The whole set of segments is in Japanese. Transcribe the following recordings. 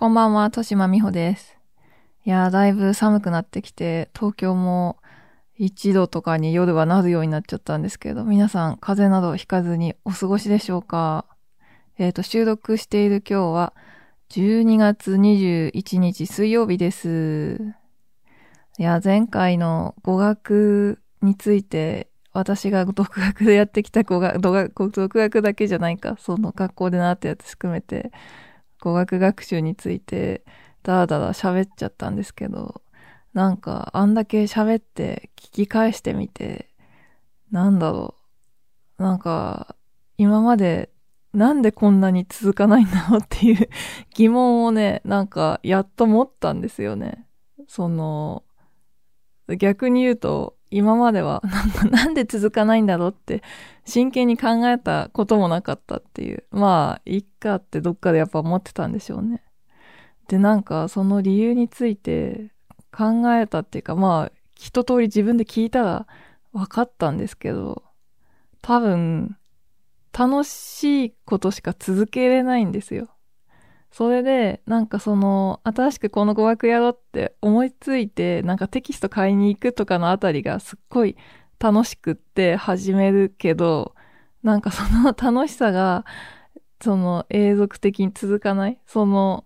こんばんは、としまみほです。いやー、だいぶ寒くなってきて、東京も1度とかに夜はなるようになっちゃったんですけど、皆さん風邪などひかずにお過ごしでしょうか？えっ、と、収録している今日は12月21日水曜日です。いや、前回の語学について、私が独学でやってきた語学、独学独学だけじゃないか、その学校で習ったやつ含めて、語学学習について、だらだら喋っちゃったんですけど、なんか、あんだけ喋って聞き返してみて、なんだろう。なんか、今までなんでこんなに続かないんだろうっていう疑問をね、なんか、やっと持ったんですよね。その、逆に言うと、今までは、なんか、なんで続かないんだろうって、真剣に考えたこともなかったっていう。まあ、いっかってどっかでやっぱ思ってたんでしょうね。で、なんか、その理由について考えたっていうか、まあ、一通り自分で聞いたら分かったんですけど、多分、楽しいことしか続けれないんですよ。それで、なんかその、新しくこの語学やろうって思いついて、なんかテキスト買いに行くとかのあたりがすっごい楽しくって始めるけど、なんかその 楽しさが、その永続的に続かないその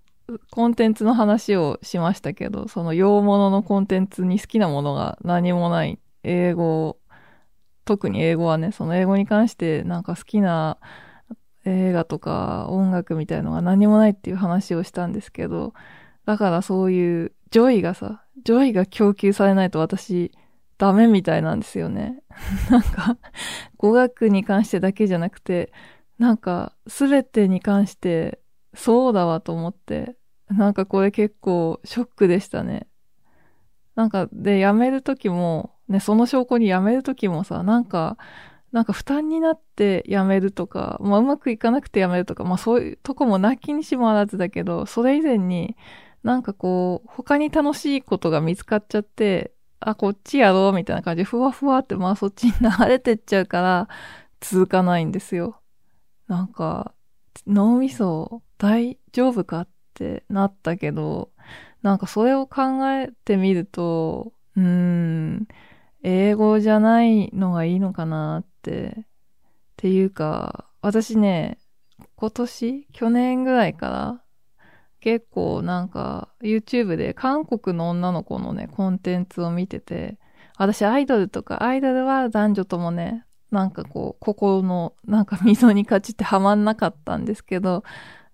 コンテンツの話をしましたけど、その洋物のコンテンツに好きなものが何もない。英語、特に英語はね、その英語に関してなんか好きな映画とか音楽みたいのが何もないっていう話をしたんですけど、だからそういう joy がさ、 joy が供給されないと私ダメみたいなんですよね。なんか、語学に関してだけじゃなくて、なんかすべてに関してそうだわと思って、なんかこれ結構ショックでしたね。なんか、で、辞めるときも、ね、その証拠に辞めるときもさ、なんか、なんか負担になって辞めるとか、まあうまくいかなくて辞めるとか、まあそういうとこもなきにしもあらずだけど、それ以前になんかこう、他に楽しいことが見つかっちゃって、あ、こっちやろうみたいな感じで、ふわふわってまあそっちに流れてっちゃうから、続かないんですよ。なんか、脳みそ大丈夫かってなったけど、なんかそれを考えてみると、うーん、英語じゃないのがいいのかなって。っていうか、私ね、今年去年ぐらいから、結構なんか YouTube で韓国の女の子のね、コンテンツを見てて、私アイドルとか、アイドルは男女ともね、なんかこう、心のなんか溝に勝ちってハマんなかったんですけど、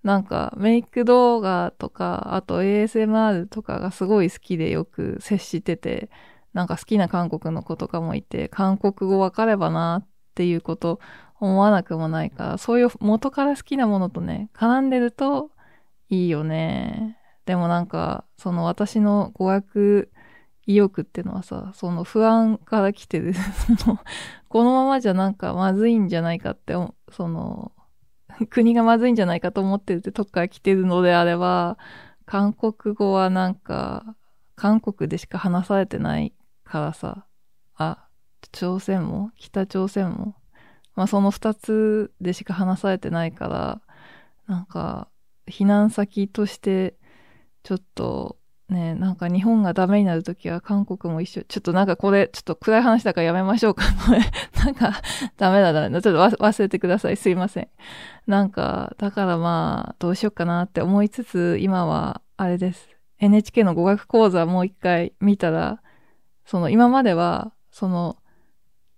なんかメイク動画とか、あと ASMR とかがすごい好きでよく接してて、なんか好きな韓国の子とかもいて、韓国語わかればなっていうこと思わなくもないから、そういう元から好きなものとね、絡んでるといいよね。でもなんか、その私の語学意欲っていうのはさ、その不安から来てる、その、このままじゃなんかまずいんじゃないかって、その、国がまずいんじゃないかと思ってるってとこから来てるのであれば、韓国語はなんか、韓国でしか話されてないからさ、あ、朝鮮も？北朝鮮も？まあその二つでしか話されてないから、なんか、避難先として、ちょっと、ね、なんか日本がダメになるときは韓国も一緒。ちょっとなんかこれ、ちょっと暗い話だからやめましょうか。なんか、ダメだダメだ。ちょっと忘れてください。すいません。なんか、だからまあ、どうしようかなって思いつつ、今は、あれです。NHK の語学講座もう一回見たら、その今までは、その、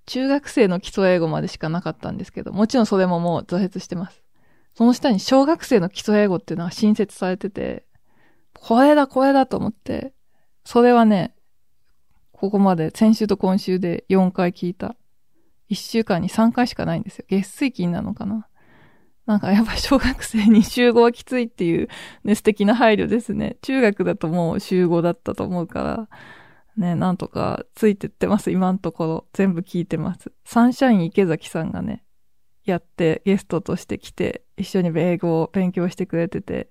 中学生の基礎英語までしかなかったんですけど、もちろんそれももう挫折してます。その下に小学生の基礎英語っていうのが新設されてて、これだこれだと思って、それはね、ここまで先週と今週で4回聞いた。1週間に3回しかないんですよ。月水金なのかななんかやっぱり小学生に集合はきついっていうね、素敵な配慮ですね。中学だともう集合だったと思うから、ね、なんとかついてってます、今のところ。全部聞いてます。サンシャイン池崎さんがね、やってゲストとして来て、一緒に英語を勉強してくれてて、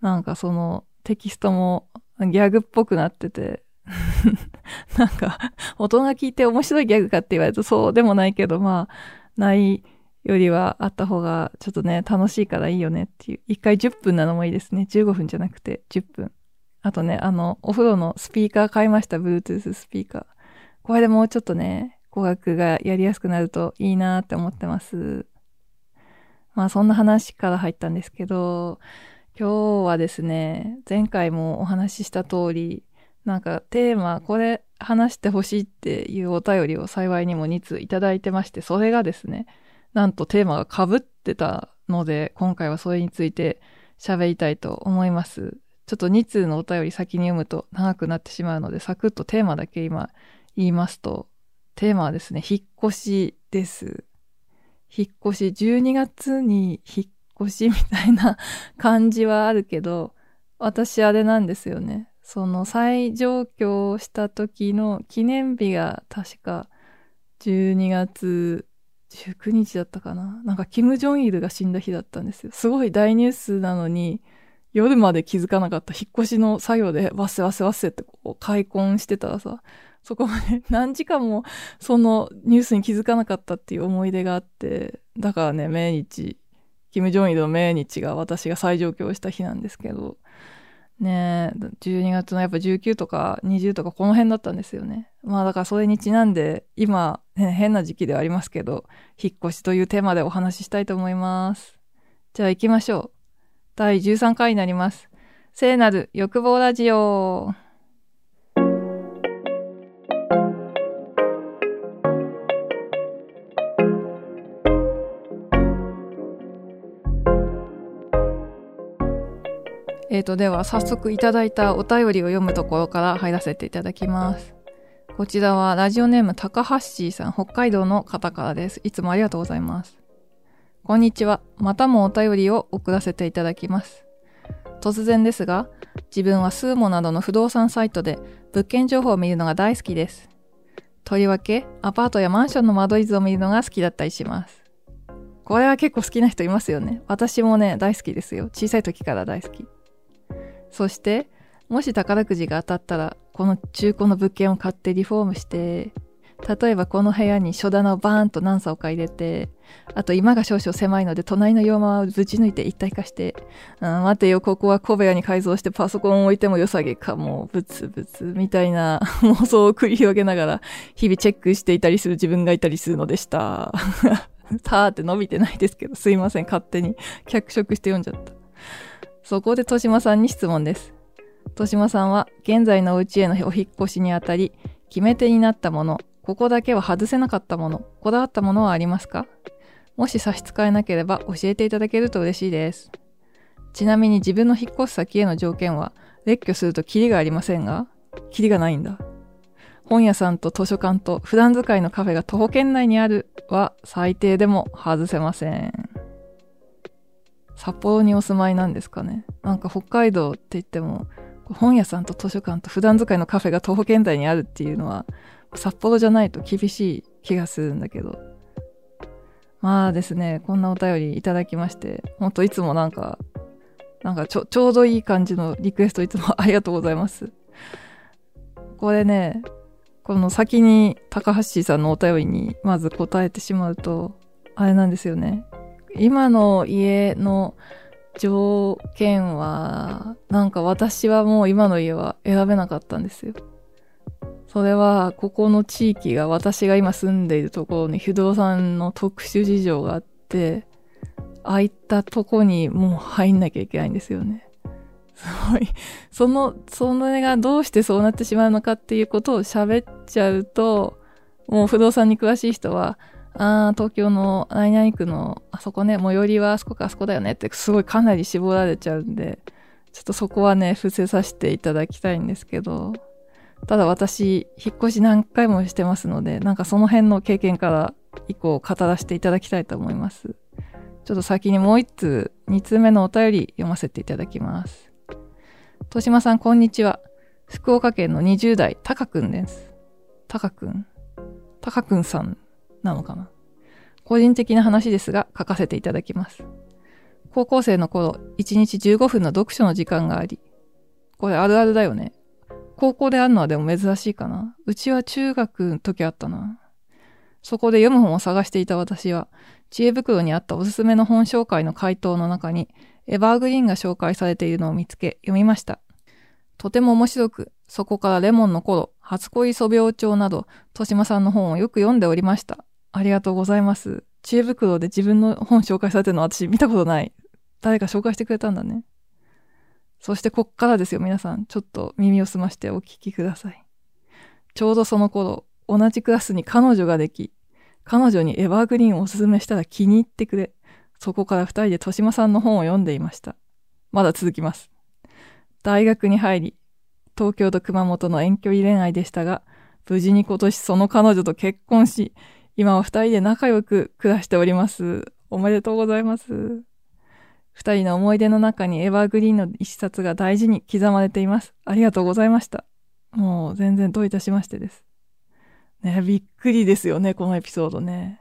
なんかそのテキストもギャグっぽくなってて、なんか、大人が聞いて面白いギャグかって言われるとそうでもないけど、まあ、ないよりはあった方がちょっとね、楽しいからいいよねっていう。一回10分なのもいいですね。15分じゃなくて10分。あとね、あの、お風呂のスピーカー買いました。Bluetooth スピーカー。これでもうちょっとね、語学がやりやすくなるといいなって思ってます。まあそんな話から入ったんですけど、今日はですね、前回もお話しした通り、なんかテーマ、これ話してほしいっていうお便りを幸いにも2通いただいてまして、それがですね、なんとテーマが被ってたので、今回はそれについて喋りたいと思います。ちょっと2通のお便り先に読むと長くなってしまうので、サクッとテーマだけ今言いますと、テーマはですね、引っ越しです。引っ越し、12月に引っ越しみたいな感じはあるけど、私あれなんですよね。その再上京した時の記念日が確か12月19日だったかな。なんかキム・ジョンイルが死んだ日だったんですよ。すごい大ニュースなのに、夜まで気づかなかった引っ越しの作業でわせわせわせってこう開墾してたらさ、そこまで 何時間もそのニュースに気づかなかったっていう思い出があって、だからね、命日、キム・ジョンイルの命日が私が再上京した日なんですけど、ね12月のやっぱ19とか20とかこの辺だったんですよね。まあだからそれにちなんで、今、ね、変な時期ではありますけど、引っ越しというテーマでお話ししたいと思います。じゃあ行きましょう。第13回になります。聖なる欲望ラジオ。えっ、ー、と、では早速いただいたお便りを読むところから入らせていただきます。こちらはラジオネーム高橋さん、北海道の方からです。いつもありがとうございます。こんにちは。またもお便りを送らせていただきます。突然ですが、自分はスーモなどの不動産サイトで物件情報を見るのが大好きです。とりわけ、アパートやマンションの間取り図を見るのが好きだったりします。これは結構好きな人いますよね。私もね、大好きですよ。小さい時から大好き。そして、もし宝くじが当たったら、この中古の物件を買ってリフォームして、例えばこの部屋に書棚をバーンと何冊か入れて、あと今が少々狭いので隣の洋間をぶち抜いて一体化して、うん、待てよ、ここは小部屋に改造してパソコンを置いても良さげかも、ブツブツみたいな 妄想を繰り広げながら日々チェックしていたりする自分がいたりするのでした。たーって伸びてないですけど、すいません、勝手に脚色して読んじゃった。そこで豊島さんに質問です。豊島さんは現在のお家へのお引越しにあたり、決め手になったもの、ここだけは外せなかったもの、こだわったものはありますか？もし差し支えなければ教えていただけると嬉しいです。ちなみに自分の引っ越す先への条件は、列挙するとキリがありませんが、キリがないんだ。本屋さんと図書館と普段使いのカフェが徒歩圏内にあるは最低でも外せません。札幌にお住まいなんですかね？なんか北海道って言っても、本屋さんと図書館と普段使いのカフェが徒歩圏内にあるっていうのは、札幌じゃないと厳しい気がするんだけど。まあですね、こんなお便りいただきまして、ほんといつもなんか、なんかちょ、ちょうどいい感じのリクエストいつもありがとうございます。これね、この先に高橋さんのお便りにまず答えてしまうと、あれなんですよね。今の家の条件は、なんか私はもう今の家は選べなかったんですよ。それは、ここの地域が私が今住んでいるところに不動産の特殊事情があって、ああいったとこにもう入んなきゃいけないんですよね。すごい。その、それがどうしてそうなってしまうのかっていうことを喋っちゃうと、もう不動産に詳しい人は、ああ、東京の何々区のあそこね、最寄りはあそこかあそこだよねってすごいかなり絞られちゃうんで、ちょっとそこはね、伏せさせていただきたいんですけど、ただ私、引っ越し何回もしてますので、なんかその辺の経験から以降語らせていただきたいと思います。ちょっと先にもう一通、二通目のお便り読ませていただきます。豊島さん、こんにちは。福岡県の20代、たかくんです。たかくんたかくんさんなのかな。個人的な話ですが、書かせていただきます。高校生の頃、1日15分の読書の時間があり、これあるあるだよね。高校であるのはでも珍しいかな。うちは中学の時あったな。そこで読む本を探していた私は、知恵袋にあったおすすめの本紹介の回答の中に、エバーグリーンが紹介されているのを見つけ、読みました。とても面白く、そこからレモンの頃、初恋素病帳など、豊島さんの本をよく読んでおりました。ありがとうございます。知恵袋で自分の本紹介されてるの私見たことない。誰か紹介してくれたんだね。そしてこっからですよ、皆さん。ちょっと耳を澄ましてお聞きください。ちょうどその頃、同じクラスに彼女ができ、彼女にエバーグリーンをおすすめしたら気に入ってくれ。そこから二人で豊島さんの本を読んでいました。まだ続きます。大学に入り、東京と熊本の遠距離恋愛でしたが、無事に今年その彼女と結婚し、今は二人で仲良く暮らしております。おめでとうございます。二人の思い出の中にエバーグリーンの一冊が大事に刻まれています。ありがとうございました。もう全然どういたしましてです。ね、びっくりですよね、このエピソードね。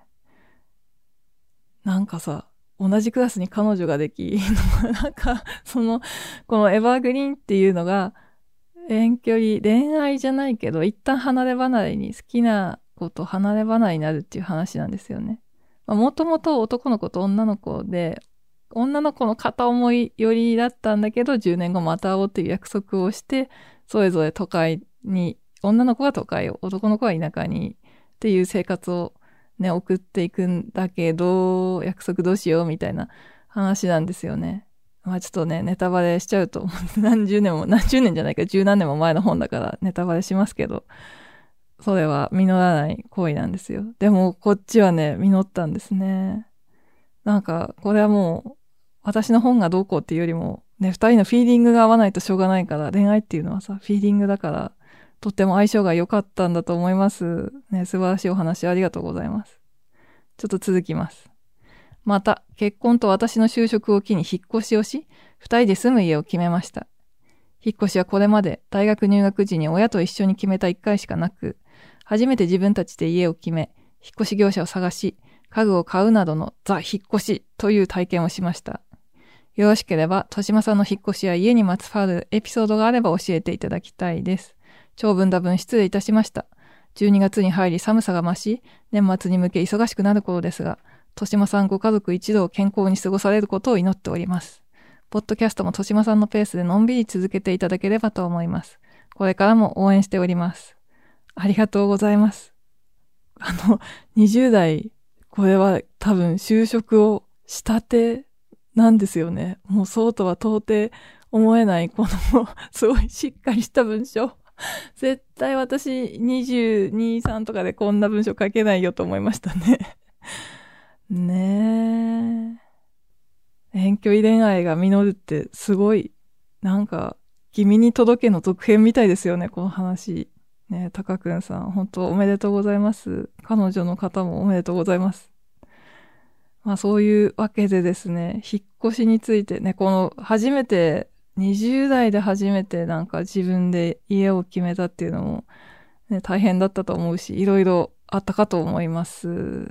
なんかさ、同じクラスに彼女ができ、なんか、その、このエバーグリーンっていうのが、遠距離、恋愛じゃないけど、一旦離れ離れに好きな子と離れ離れになるっていう話なんですよね。もともと男の子と女の子で、女の子の片思い寄りだったんだけど、10年後また会おうっていう約束をして、それぞれ都会に、女の子は都会を、男の子は田舎にっていう生活をね、送っていくんだけど、約束どうしようみたいな話なんですよね。まあちょっとね、ネタバレしちゃうと、何十年も、何十年じゃないか、十何年も前の本だからネタバレしますけど、それは実らない行為なんですよ。でも、こっちはね、実ったんですね。なんか、これはもう、私の本がどうこうっていうよりも、ね、二人のフィーリングが合わないとしょうがないから、恋愛っていうのはさ、フィーリングだから、とっても相性が良かったんだと思います。ね、素晴らしいお話ありがとうございます。ちょっと続きます。また、結婚と私の就職を機に引っ越しをし、二人で住む家を決めました。引っ越しはこれまで大学入学時に親と一緒に決めた一回しかなく、初めて自分たちで家を決め、引っ越し業者を探し、家具を買うなどのザ・引っ越しという体験をしました。よろしければ、豊島さんの引っ越しや家にまつわるエピソードがあれば教えていただきたいです。長文多文失礼いたしました。12月に入り寒さが増し、年末に向け忙しくなる頃ですが、豊島さんご家族一同健康に過ごされることを祈っております。ポッドキャストも豊島さんのペースでのんびり続けていただければと思います。これからも応援しております。ありがとうございます。あの、20代、これは多分就職をしたてなんですよね。もうそうとは到底思えない、このすごいしっかりした文章。絶対私22、3とかでこんな文章書けないよと思いましたねねえ。遠距離恋愛が実るってすごい、なんか、君に届けの続編みたいですよね、この話。ねタカくんさん、本当おめでとうございます。彼女の方もおめでとうございます。まあそういうわけでですね、引っ越しについてね、この初めて20代で初めてなんか自分で家を決めたっていうのも、ね、大変だったと思うし、いろいろあったかと思います。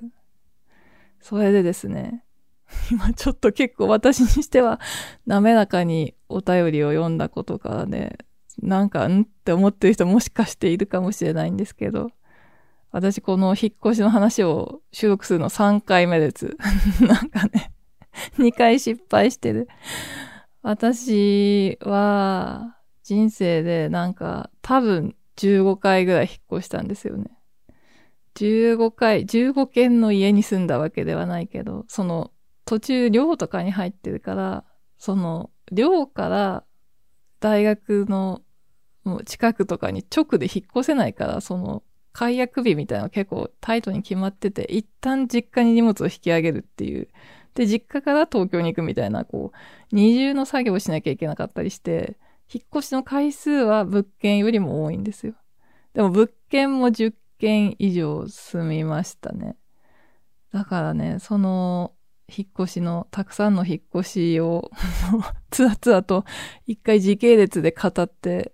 それでですね、今ちょっと結構私にしては滑らかにお便りを読んだことからね、なんか、んって思ってる人もしかしているかもしれないんですけど、私この引っ越しの話を収録するの3回目です。なんかね、2回失敗してる。私は人生でなんか多分15回ぐらい引っ越したんですよね。15回、15軒の家に住んだわけではないけど、その途中寮とかに入ってるから、その寮から大学の近くとかに直で引っ越せないから、その解約日みたいなの結構タイトに決まってて、一旦実家に荷物を引き上げるっていうで、実家から東京に行くみたいな、こう、二重の作業をしなきゃいけなかったりして、引っ越しの回数は物件よりも多いんですよ。でも物件も10件以上住みましたね。だからね、その、引っ越しの、たくさんの引っ越しを つらつらと一回時系列で語って、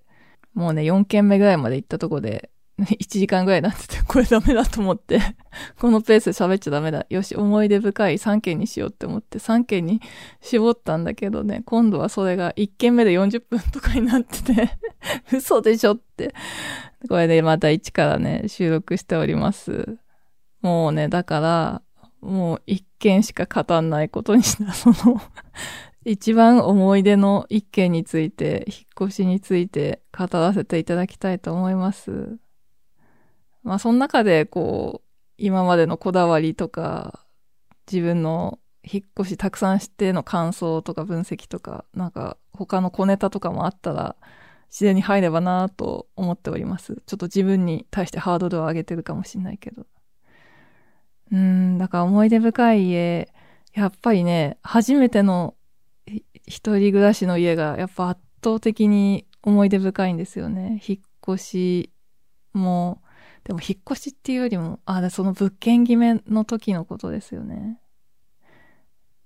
もうね、4件目ぐらいまで行ったとこで、1時間ぐらいになってて、これダメだと思って このペースで喋っちゃダメだ。よし、思い出深い3件にしようって思って3件に絞ったんだけどね、今度はそれが1件目で40分とかになってて 嘘でしょって。これでまた1からね、収録しております。もうね、だから、もう1件しか語んないことにした、その一番思い出の一件について、引っ越しについて語らせていただきたいと思います。まあ、その中で、こう、今までのこだわりとか、自分の引っ越したくさんしての感想とか分析とか、なんか他の小ネタとかもあったら、自然に入ればなと思っております。ちょっと自分に対してハードルを上げてるかもしんないけど。うん、だから思い出深い家、やっぱりね、初めての一人暮らしの家がやっぱ圧倒的に思い出深いんですよね。引っ越しも、でも引っ越しっていうよりも、あ、その物件決めの時のことですよね。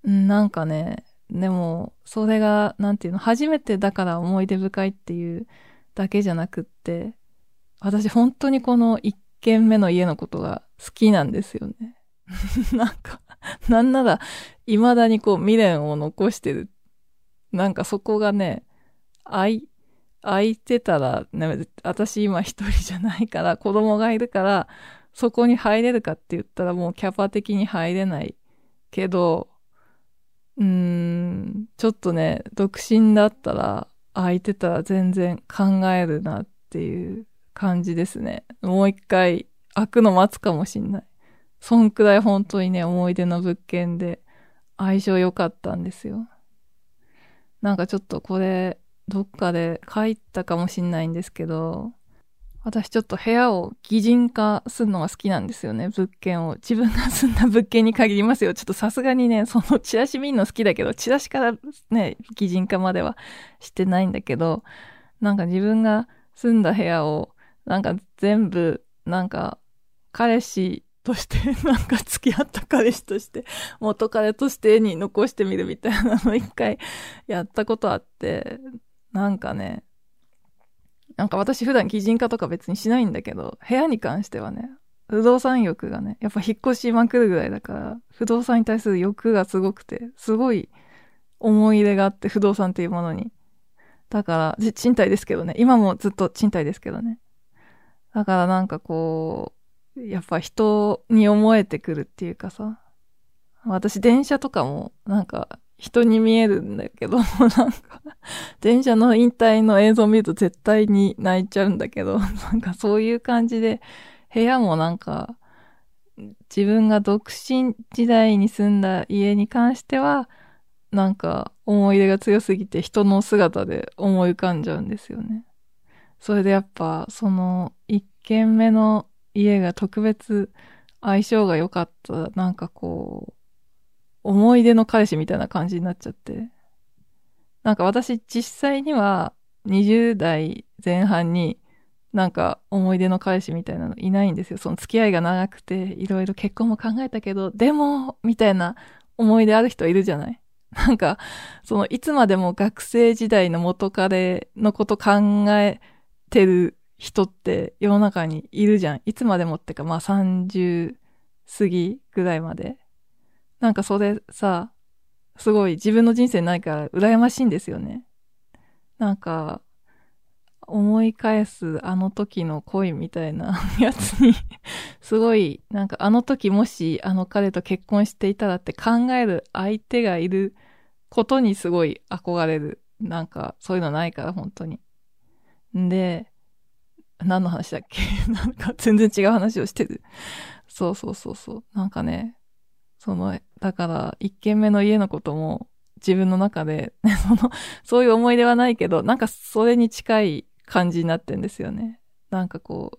なんかね、でも、それが、なんていうの、初めてだから思い出深いっていうだけじゃなくって、私本当にこの一軒目の家のことが好きなんですよね。なんか、なんなら、未だにこう未練を残してる。なんかそこがね、空い、空いてたら、ね、私今一人じゃないから、子供がいるから、そこに入れるかって言ったらもうキャパ的に入れないけど、うーん、ちょっとね、独身だったら、空いてたら全然考えるなっていう感じですね。もう一回開くの待つかもしんない。そんくらい本当にね、思い出の物件で相性良かったんですよ。なんかちょっとこれ、どっかで書いたかもしんないんですけど、私ちょっと部屋を擬人化するのが好きなんですよね、物件を。自分が住んだ物件に限りますよ。ちょっとさすがにね、そのチラシ見るの好きだけど、チラシからね、擬人化まではしてないんだけど、なんか自分が住んだ部屋を、なんか全部、なんか、彼氏として、なんか付き合った彼氏として、元彼として絵に残してみるみたいなのを一回やったことあって、なんかね、なんか私普段擬人化とか別にしないんだけど、部屋に関してはね、不動産欲がね、やっぱ引っ越しまくるぐらいだから、不動産に対する欲がすごくて、すごい思い入れがあって、不動産っていうものに。だから、賃貸ですけどね、今もずっと賃貸ですけどね。だからなんかこう、やっぱ人に思えてくるっていうかさ、私電車とかもなんか人に見えるんだけど、なんか、電車の引退の映像を見ると絶対に泣いちゃうんだけど、なんかそういう感じで、部屋もなんか、自分が独身時代に住んだ家に関しては、なんか思い出が強すぎて人の姿で思い浮かんじゃうんですよね。それでやっぱ、その一軒目の家が特別相性が良かった、なんかこう、思い出の彼氏みたいな感じになっちゃって。なんか私実際には20代前半になんか思い出の彼氏みたいなのいないんですよ。その付き合いが長くていろいろ結婚も考えたけど、でも、みたいな思い出ある人いるじゃないなんか、そのいつまでも学生時代の元彼のこと考えてる人って世の中にいるじゃん。いつまでもってか、まあ30過ぎぐらいまで。なんかそれさ、すごい自分の人生ないから羨ましいんですよね。なんか、思い返すあの時の恋みたいな やつにすごい、なんかあの時もしあの彼と結婚していたらって考える相手がいることにすごい憧れる。なんかそういうのないから本当に。んで、何の話だっけ？なんか全然違う話をしてる。そうそうそうそう。なんかね、その、だから、一軒目の家のことも自分の中で、ね その、そういう思い出はないけど、なんかそれに近い感じになってんですよね。なんかこう、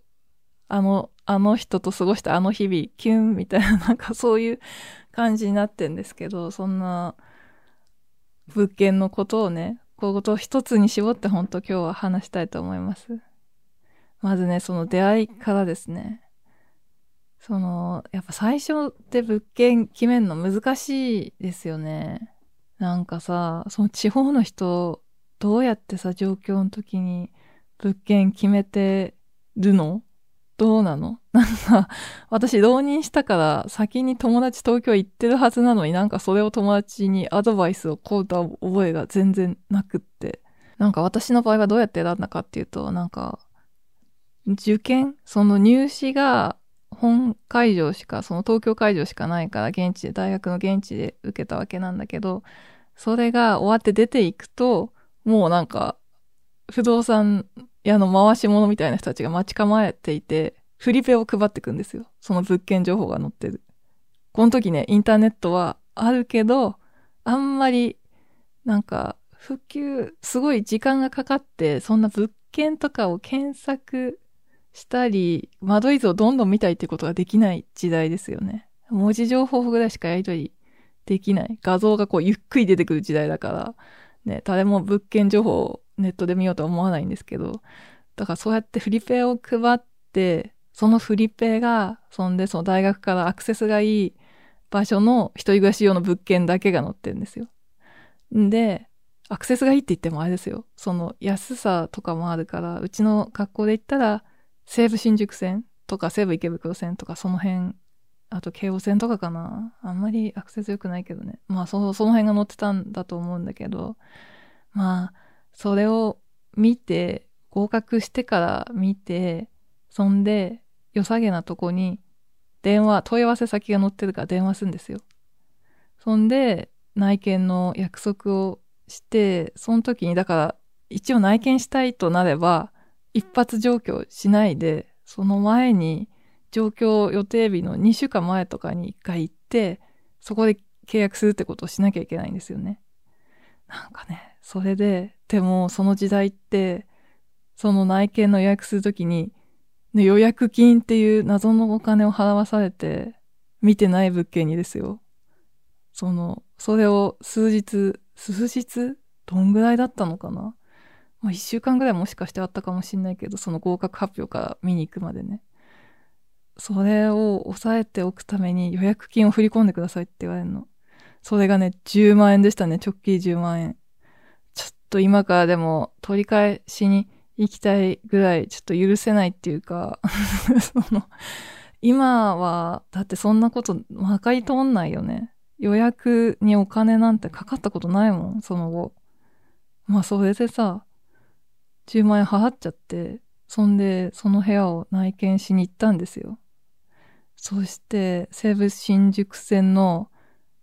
あの、あの人と過ごしたあの日々、キュンみたいな、なんかそういう感じになってんですけど、そんな物件のことをね、こういうことを一つに絞って本当今日は話したいと思います。まずね、その出会いからですね。その、やっぱ最初って物件決めるの難しいですよね。なんかさ、その地方の人、どうやってさ、状況の時に物件決めてるの？どうなの？なんか、私浪人したから先に友達東京行ってるはずなのになんかそれを友達にアドバイスをこうた覚えが全然なくって。なんか私の場合はどうやって選んだかっていうと、なんか、受験？その入試が本会場しか、その東京会場しかないから、現地で、大学の現地で受けたわけなんだけど、それが終わって出ていくと、もうなんか、不動産屋の回し物みたいな人たちが待ち構えていて、フリペを配ってくんですよ。その物件情報が載ってる。この時ね、インターネットはあるけど、あんまり、なんか、普及、すごい時間がかかって、そんな物件とかを検索したり、間取り図をどんどん見たいってことができない時代ですよね。文字情報ぐらいしかやり取りできない。画像がこうゆっくり出てくる時代だから、ね、誰も物件情報をネットで見ようとは思わないんですけど、だからそうやってフリペを配って、そのフリペが、そんでその大学からアクセスがいい場所の一人暮らし用の物件だけが載ってるんですよ。んで、アクセスがいいって言ってもあれですよ。その安さとかもあるから、うちの学校で言ったら、西武新宿線とか西武池袋線とかその辺、あと京王線とかかな。あんまりアクセス良くないけどね。まあそ、その辺が載ってたんだと思うんだけど、まあ、それを見て、合格してから見て、そんで、良さげなとこに、電話、問い合わせ先が載ってるから電話するんですよ。そんで、内見の約束をして、その時に、だから、一応内見したいとなれば、一発上京しないで、その前に、上京予定日の2週間前とかに一回行って、そこで契約するってことをしなきゃいけないんですよね。なんかね、それで、でもその時代って、その内見の予約するときに、ね、予約金っていう謎のお金を払わされて、見てない物件にですよ。その、それを数日、数日？どんぐらいだったのかな？まあ、一週間ぐらいもしかしてあったかもしんないけど、その合格発表から見に行くまでね。それを抑えておくために予約金を振り込んでくださいって言われるの。それがね、10万円でしたね。直近10万円。ちょっと今からでも取り返しに行きたいぐらいちょっと許せないっていうか その、今は、だってそんなこと分かり通んないよね。予約にお金なんてかかったことないもん、その後。まあそれでさ、10万円払っちゃって、そんでその部屋を内見しに行ったんですよ。そして西武新宿線の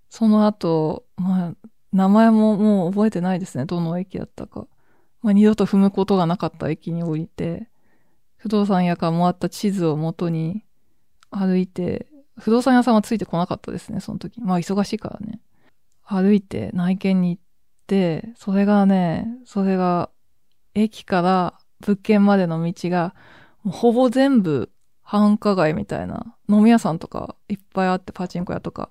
その後、まあ名前ももう覚えてないですね、どの駅だったか。まあ、二度と踏むことがなかった駅に降りて、不動産屋からもらった地図を元に歩いて、不動産屋さんはついてこなかったですね、その時。まあ忙しいからね。歩いて内見に行って、それがね、それが、駅から物件までの道が、ほぼ全部繁華街みたいな、飲み屋さんとかいっぱいあって、パチンコ屋とか、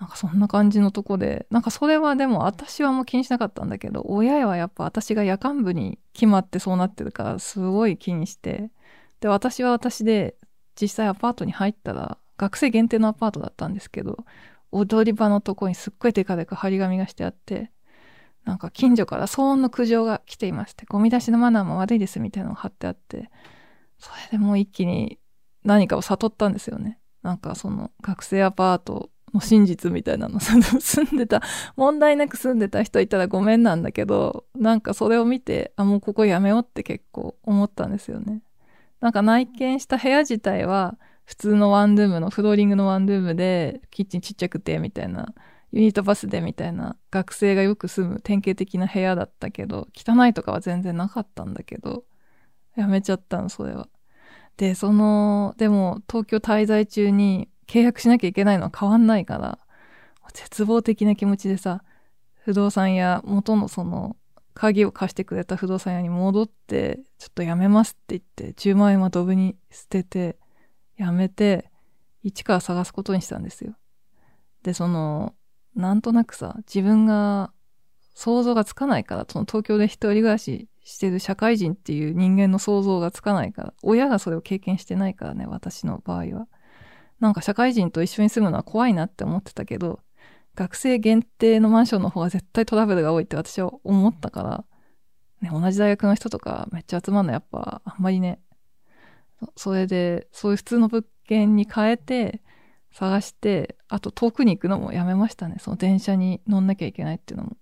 なんかそんな感じのとこで、なんかそれはでも私はもう気にしなかったんだけど、親はやっぱ私が夜間部に決まってそうなってるからすごい気にして、で、私は私で実際アパートに入ったら、学生限定のアパートだったんですけど、踊り場のとこにすっごいデカデカ張り紙がしてあって、なんか近所から騒音の苦情が来ていますって、ゴミ出しのマナーも悪いですみたいなのが貼ってあって、それでもう一気に何かを悟ったんですよね。なんかその学生アパートの真実みたいなの、そ の住んでた、問題なく住んでた人いたらごめんなんだけど、なんかそれを見て、あ、もうここやめようって結構思ったんですよね。なんか内見した部屋自体は、普通のワンルームの、フローリングのワンルームで、キッチンちっちゃくて、みたいな、ユニットバスでみたいな、学生がよく住む典型的な部屋だったけど、汚いとかは全然なかったんだけど、やめちゃったの、それは。で、その、でも、東京滞在中に、契約しなきゃいけないのは変わんないから、絶望的な気持ちでさ、不動産屋、元のその、鍵を貸してくれた不動産屋に戻って、ちょっとやめますって言って、10万円はドブに捨てて、やめて、一から探すことにしたんですよ。で、その、なんとなくさ、自分が想像がつかないから、その東京で一人暮らししてる社会人っていう人間の想像がつかないから、親がそれを経験してないからね、私の場合は。なんか社会人と一緒に住むのは怖いなって思ってたけど、学生限定のマンションの方が絶対トラブルが多いって私は思ったから、ね、同じ大学の人とかめっちゃ集まるのやっぱあんまりね、それで、そういう普通の物件に変えて、探して、あと遠くに行くのもやめましたね。その電車に乗んなきゃいけないっていうのも。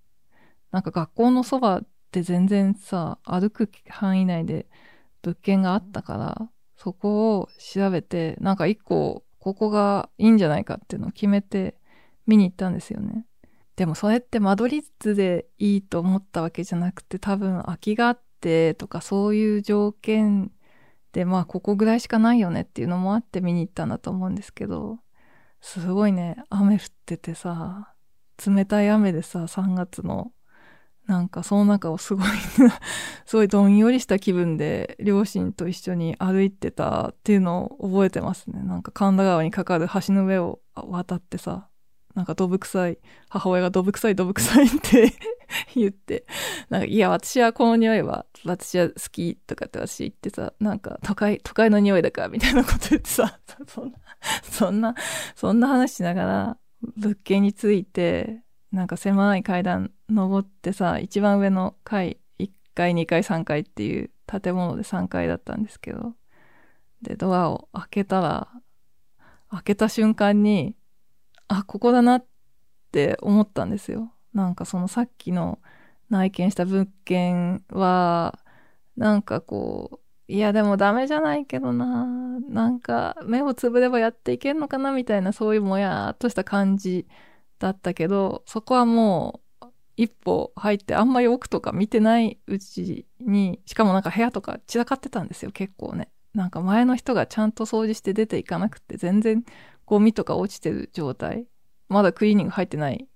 なんか学校のそばって全然さ、歩く範囲内で物件があったから、そこを調べて、なんか一個、ここがいいんじゃないかっていうのを決めて見に行ったんですよね。でもそれって間取り図でいいと思ったわけじゃなくて、多分空きがあってとかそういう条件で、まあここぐらいしかないよねっていうのもあって見に行ったんだと思うんですけど、すごいね、雨降っててさ、冷たい雨でさ、3月のなんかその中をすごい すごいどんよりした気分で両親と一緒に歩いてたっていうのを覚えてますね。なんか神田川に架かる橋の上を渡ってさ、なんかどぶ臭い、母親がどぶ臭いどぶ臭いって 言って、なんかいや私はこの匂いは私は好きとかって私言ってさ、なんか都会、都会の匂いだからみたいなこと言ってさ、そんな、そんな、そんな話しながら物件について、なんか狭い階段登ってさ、一番上の階、1階、2階、3階っていう建物で3階だったんですけど、で、ドアを開けたら、開けた瞬間に、あ、ここだなって思ったんですよ。なんかそのさっきの内見した物件は、なんかこう、いやでもダメじゃないけどな、なんか目をつぶればやっていけんのかなみたいなそういうもやっとした感じだったけど、そこはもう一歩入ってあんまり奥とか見てないうちに、しかもなんか部屋とか散らかってたんですよ、結構ね。なんか前の人がちゃんと掃除して出ていかなくて全然ゴミとか落ちてる状態？まだクリーニング入ってない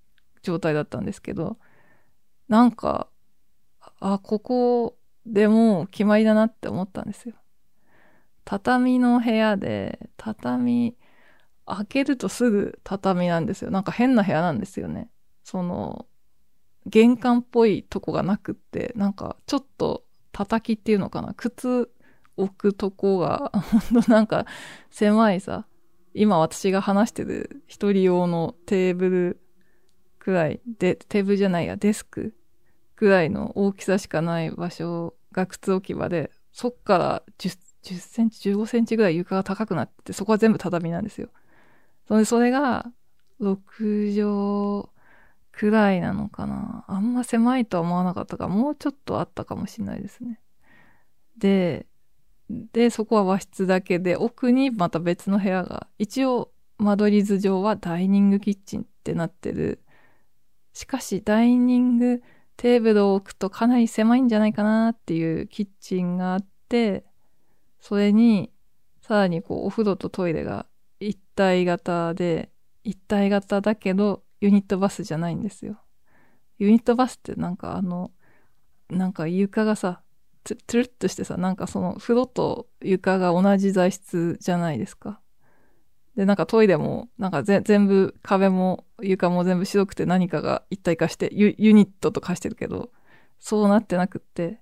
状態だったんですけど、なんか、あ、ここでもう決まりだなって思ったんですよ。畳の部屋で、畳、開けるとすぐ畳なんですよ。なんか変な部屋なんですよね。その、玄関っぽいとこがなくって、なんかちょっと叩きっていうのかな？靴置くとこが、ほんとなんか狭いさ、今私が話してる一人用のテーブルくらい、で、テーブルじゃないや、デスクくらいの大きさしかない場所が靴置き場で、そっから10、10センチ、15センチぐらい床が高くなってて、そこは全部畳なんですよ。それそれが、6畳くらいなのかな。あんま狭いとは思わなかったから、もうちょっとあったかもしれないですね。で、で、そこは和室だけで、奥にまた別の部屋が、一応間取り図上はダイニングキッチンってなってる。しかし、ダイニングテーブルを置くとかなり狭いんじゃないかなっていうキッチンがあって、それに、さらにこう、お風呂とトイレが一体型で、一体型だけど、ユニットバスじゃないんですよ。ユニットバスってなんかあの、なんか床がさ、トゥルッとしてさ、なんかその風呂と床が同じ材質じゃないですか。で、なんかトイレも、なんか全部壁も床も全部白くて何かが一体化してユユニットと化してるけど、そうなってなくって、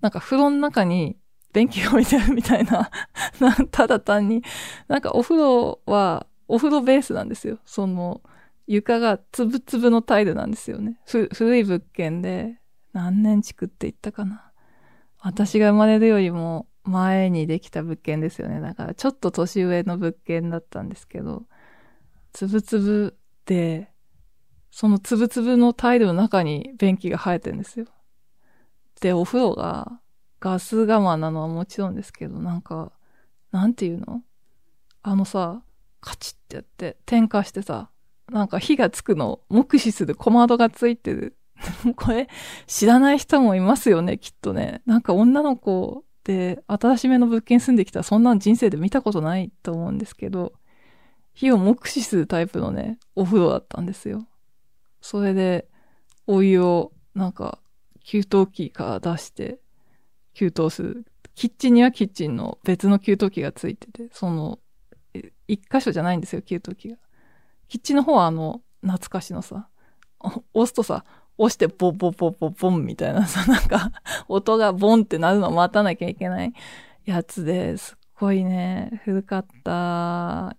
なんか風呂の中に便器が置いてあるみたいな ただ単に、なんかお風呂は、お風呂ベースなんですよ。その、床がつぶつぶのタイルなんですよね。古い物件で、何年築って言ったかな。私が生まれるよりも前にできた物件ですよね。だからちょっと年上の物件だったんですけど、つぶつぶで、そのつぶつぶのタイルの中に便器が生えてるんですよ。で、お風呂がガス釜なのはもちろんですけど、なんか、なんていうの？あのさ、カチッってやって、点火してさ、なんか火がつくのを目視する小窓がついてる。これ、知らない人もいますよね、きっとね。なんか女の子で、新しめの物件住んできたらそんなの人生で見たことないと思うんですけど、火を目視するタイプのね、お風呂だったんですよ。それで、お湯を、なんか、給湯器から出して、給湯する。キッチンにはキッチンの別の給湯器がついてて、その、一箇所じゃないんですよ、給湯器が。キッチンの方はあの、懐かしのさ、押すとさ、押してボボボボボンポンポンみたいな。さ、なんか、音がボンってなるのを待たなきゃいけないやつですっごいね、古かった。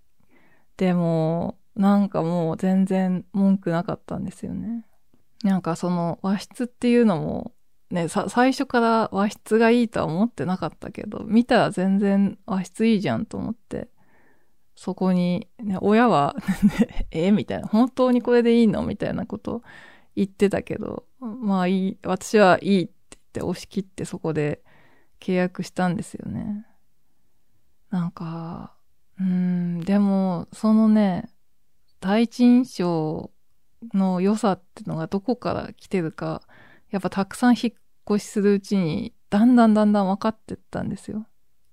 でも、なんかもう全然文句なかったんですよね。なんかその和室っていうのも、ね、最初から和室がいいとは思ってなかったけど、見たら全然和室いいじゃんと思って、そこに、ね、親はえ え？みたいな、本当にこれでいいの？みたいなこと言ってたけど、まあいい、私はいいって言って押し切ってそこで契約したんですよね。なんか、うん、でも、そのね、第一印象の良さってのがどこから来てるか、やっぱたくさん引っ越しするうちに、だんだんだんだん分かってったんですよ。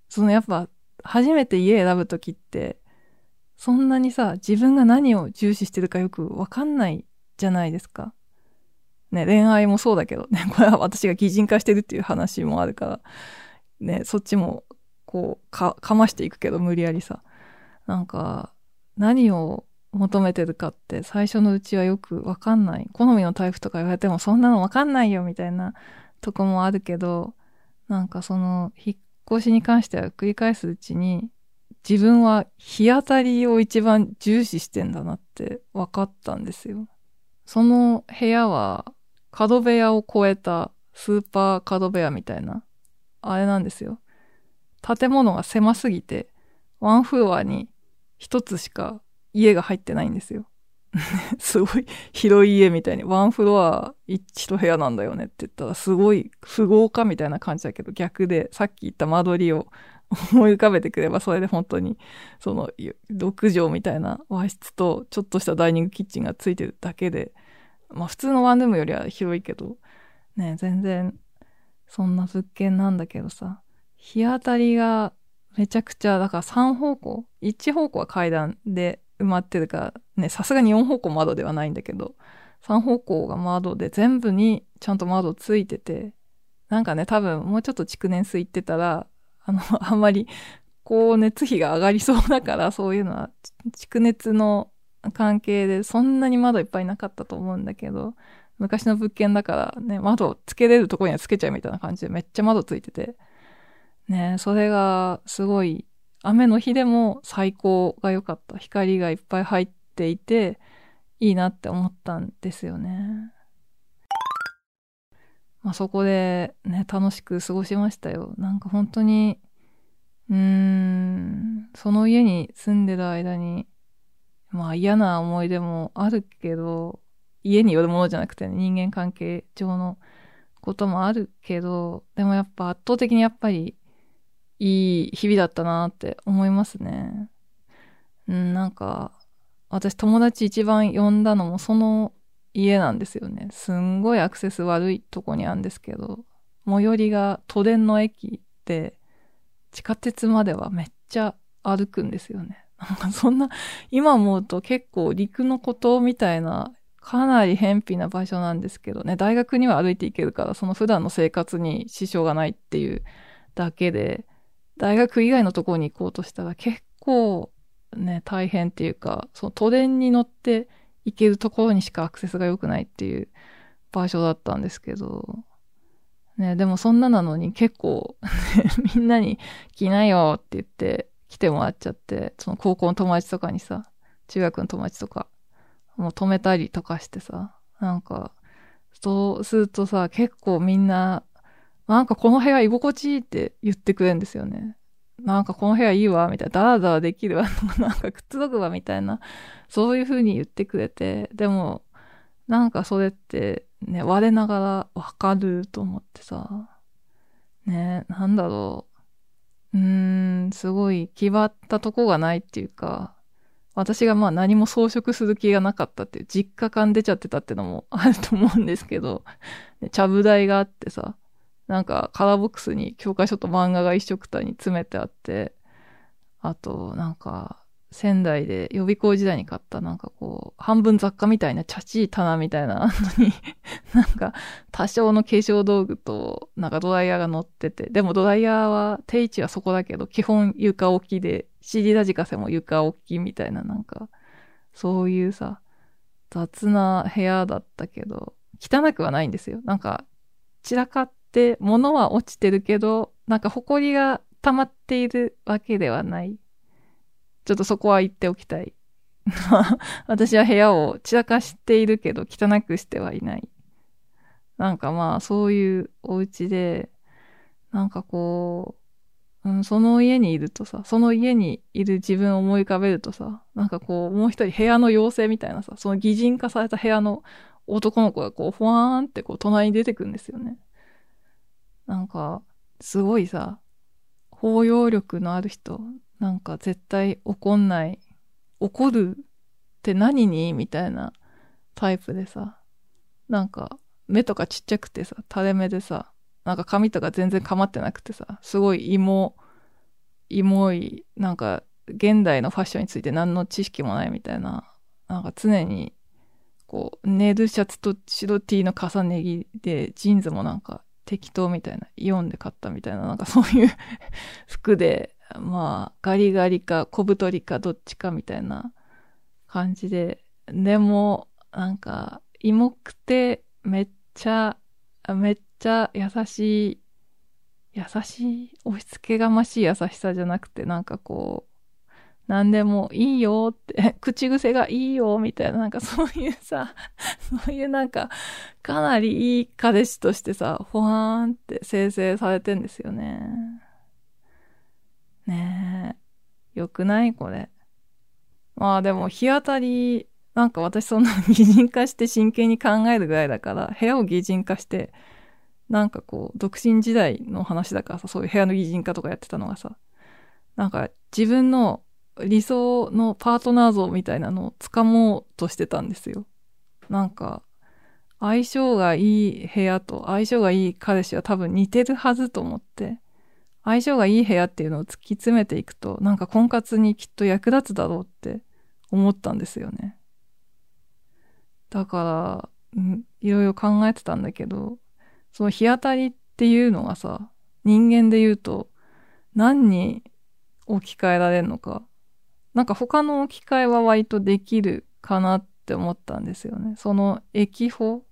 そのやっぱ、初めて家選ぶときって、そんなにさ、自分が何を重視してるかよく分かんないじゃないですか。ね、恋愛もそうだけどね、これは私が擬人化してるっていう話もあるから、ね、そっちも、こう、か、かましていくけど、無理やりさ。なんか、何を求めてるかって最初のうちはよくわかんない。好みのタイプとか言われてもそんなのわかんないよみたいなとこもあるけど、なんかその、引っ越しに関しては繰り返すうちに、自分は日当たりを一番重視してんだなって分かったんですよ。その部屋は角部屋を超えたスーパー角部屋みたいな、あれなんですよ。建物が狭すぎて、ワンフロアに一つしか家が入ってないんですよ。すごい広い家みたいに、ワンフロア一部屋なんだよねって言ったら、すごい富豪かみたいな感じだけど、逆で、さっき言った間取りを思い浮かべてくれば、それで本当に、その、6畳みたいな和室と、ちょっとしたダイニングキッチンがついてるだけで、まあ普通のワンルームよりは広いけど、ね、全然、そんな物件なんだけどさ、日当たりがめちゃくちゃ、だから3方向、1方向は階段で埋まってるから、ね、さすがに4方向窓ではないんだけど、3方向が窓で全部にちゃんと窓ついてて、なんかね、多分もうちょっと築年数いってたら、あの、あんまり、こう熱費が上がりそうだから、そういうのは、蓄熱の関係でそんなに窓いっぱいなかったと思うんだけど、昔の物件だからね、窓つけれるとこにはつけちゃうみたいな感じでめっちゃ窓ついてて、ね、それがすごい、雨の日でも最高が良かった。光がいっぱい入っていて、いいなって思ったんですよね。まあそこでね、楽しく過ごしましたよ。なんか本当に、うーん、その家に住んでる間に、まあ嫌な思い出もあるけど、家によるものじゃなくて、ね、人間関係上のこともあるけど、でもやっぱ圧倒的にやっぱりいい日々だったなって思いますね。うん、なんか、私友達一番呼んだのもその家なんですよね。すんごいアクセス悪いとこにあるんですけど、最寄りが都電の駅で、地下鉄まではめっちゃ歩くんですよね。なんかそんな、今思うと結構陸のことみたいな、かなり偏僻な場所なんですけどね、大学には歩いていけるから、その普段の生活に支障がないっていうだけで、大学以外のところに行こうとしたら結構ね、大変っていうか、その都電に乗って行けるところにしかアクセスが良くないっていう場所だったんですけど、ね、でもそんななのに結構みんなに来なよって言って来てもらっちゃって、その高校の友達とかにさ、中学の友達とか、もう止めたりとかしてさ、なんか、そうするとさ、結構みんな、なんかこの部屋居心地いいって言ってくれるんですよね。なんかこの部屋いいわ、みたいな、ダラダラできるわ、なんかくっつろぐわ、みたいな、そういう風に言ってくれて、でも、なんかそれってね、我ながらわかると思ってさ、ね、なんだろう。う。ん、すごい決まったとこがないっていうか、私がまあ何も装飾する気がなかったっていう実家感出ちゃってたってのも あると思うんですけど、ちゃぶ台があってさ、なんかカラーボックスに教科書と漫画が一緒くたに詰めてあって、あと、なんか、仙台で予備校時代に買ったなんかこう、半分雑貨みたいなチャチい棚みたいなのに、なんか多少の化粧道具となんかドライヤーが乗ってて、でもドライヤーは定位置はそこだけど、基本床置きで、CD ラジカセも床置きみたいななんか、そういうさ、雑な部屋だったけど、汚くはないんですよ。なんか、散らかっって物は落ちてるけど、なんか埃が溜まっているわけではない。ちょっとそこは言っておきたい。私は部屋を散らかしているけど汚くしてはいない。なんかまあそういうお家で、なんかこう、うん、その家にいるとさ、その家にいる自分を思い浮かべるとさ、なんかこう、もう一人部屋の妖精みたいなさ、その擬人化された部屋の男の子がこう、ふわーんってこう、隣に出てくるんですよね。なんか、すごいさ、包容力のある人なんか絶対怒んない。怒るって何に？みたいなタイプでさ。なんか、目とかちっちゃくてさ、垂れ目でさ、なんか髪とか全然構ってなくてさ、すごい芋、芋い、なんか、現代のファッションについて何の知識もないみたいな、なんか常に、こう、ネイルシャツと白 T の重ね着で、ジーンズもなんか適当みたいな、イオンで買ったみたいな、なんかそういう 服で、まあ、ガリガリか小太りかどっちかみたいな感じで、でも、なんか、芋くてめっちゃ、めっちゃ優しい、優しい、押し付けがましい優しさじゃなくて、なんかこう、何でもいいよって、口癖がいいよみたいな、なんかそういうさ、そういうなんか、かなりいい彼氏としてさ、ほわーんって生成されてんですよね。ねえ。よくない？これ。まあでも日当たりなんか私そんな擬人化して真剣に考えるぐらいだから、部屋を擬人化して、なんかこう、独身時代の話だからさ、そういう部屋の擬人化とかやってたのがさ、なんか自分の理想のパートナー像みたいなのを掴もうとしてたんですよ。なんか、相性がいい部屋と相性がいい彼氏は多分似てるはずと思って、相性がいい部屋っていうのを突き詰めていくと、なんか婚活にきっと役立つだろうって思ったんですよね。だから、うん、いろいろ考えてたんだけど、その日当たりっていうのがさ、人間で言うと何に置き換えられるのか。なんか他の置き換えは割とできるかなって思ったんですよね。その駅法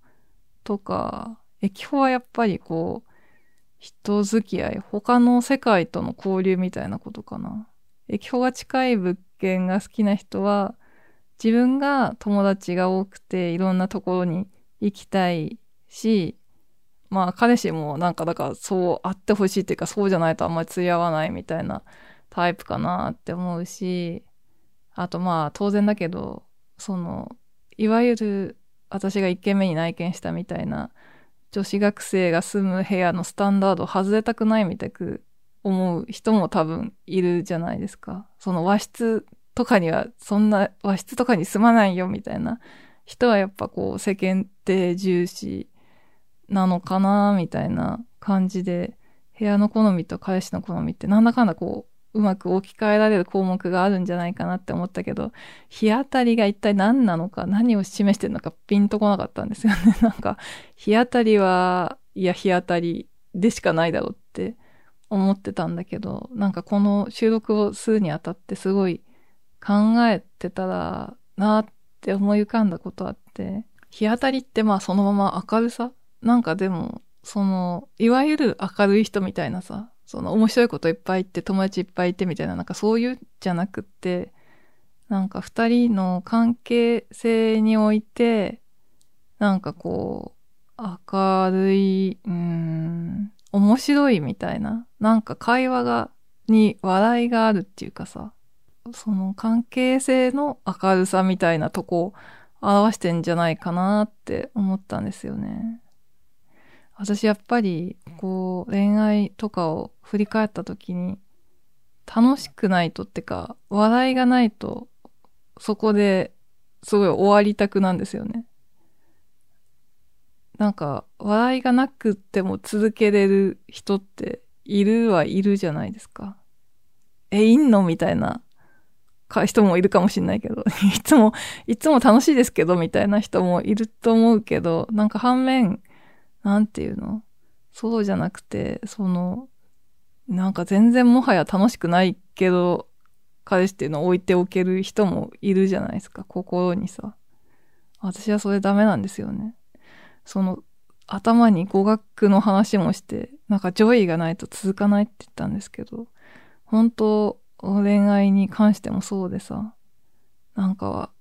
とか、駅法はやっぱりこう、人付き合い、他の世界との交流みたいなことかな。駅法が近い物件が好きな人は、自分が友達が多くていろんなところに行きたいし、まあ彼氏もなんかだからそうあってほしいっていうかそうじゃないとあんまり釣り合わないみたいなタイプかなって思うし、あとまあ当然だけど、その、いわゆる私が一軒目に内見したみたいな女子学生が住む部屋のスタンダード外れたくないみたく思う人も多分いるじゃないですか。その和室とかには、そんな和室とかに住まないよみたいな人はやっぱこう世間体重視なのかなみたいな感じで、部屋の好みと彼氏の好みってなんだかんだこう、うまく置き換えられる項目があるんじゃないかなって思ったけど、日当たりが一体何なのか、何を示してるのかピンとこなかったんですよね。なんか、日当たりは、いや日当たりでしかないだろうって思ってたんだけど、なんかこの収録をするにあたってすごい考えてたらなって思い浮かんだことあって、日当たりってまあそのまま明るさ？なんかでも、その、いわゆる明るい人みたいなさ、その面白いこといっぱい言って友達いっぱいいてみたいな、なんかそういうじゃなくって、なんか二人の関係性において、なんかこう、明るい、うん、面白いみたいな、なんか会話が、に笑いがあるっていうかさ、その関係性の明るさみたいなとこを表してんじゃないかなって思ったんですよね。私やっぱりこう恋愛とかを振り返った時に楽しくないとってか笑いがないとそこですごい終わりたくなんですよね。なんか笑いがなくっても続けれる人っているはいるじゃないですか。え、いんのみたいな人もいるかもしんないけど、いつも、いつも楽しいですけど、みたいな人もいると思うけど、なんか反面、なんていうの？そうじゃなくて、その、なんか全然もはや楽しくないけど、彼氏っていうのを置いておける人もいるじゃないですか、心にさ。私はそれダメなんですよね。その、頭に語学の話もして、なんか上位がないと続かないって言ったんですけど、本当恋愛に関してもそうでさ、なんかは、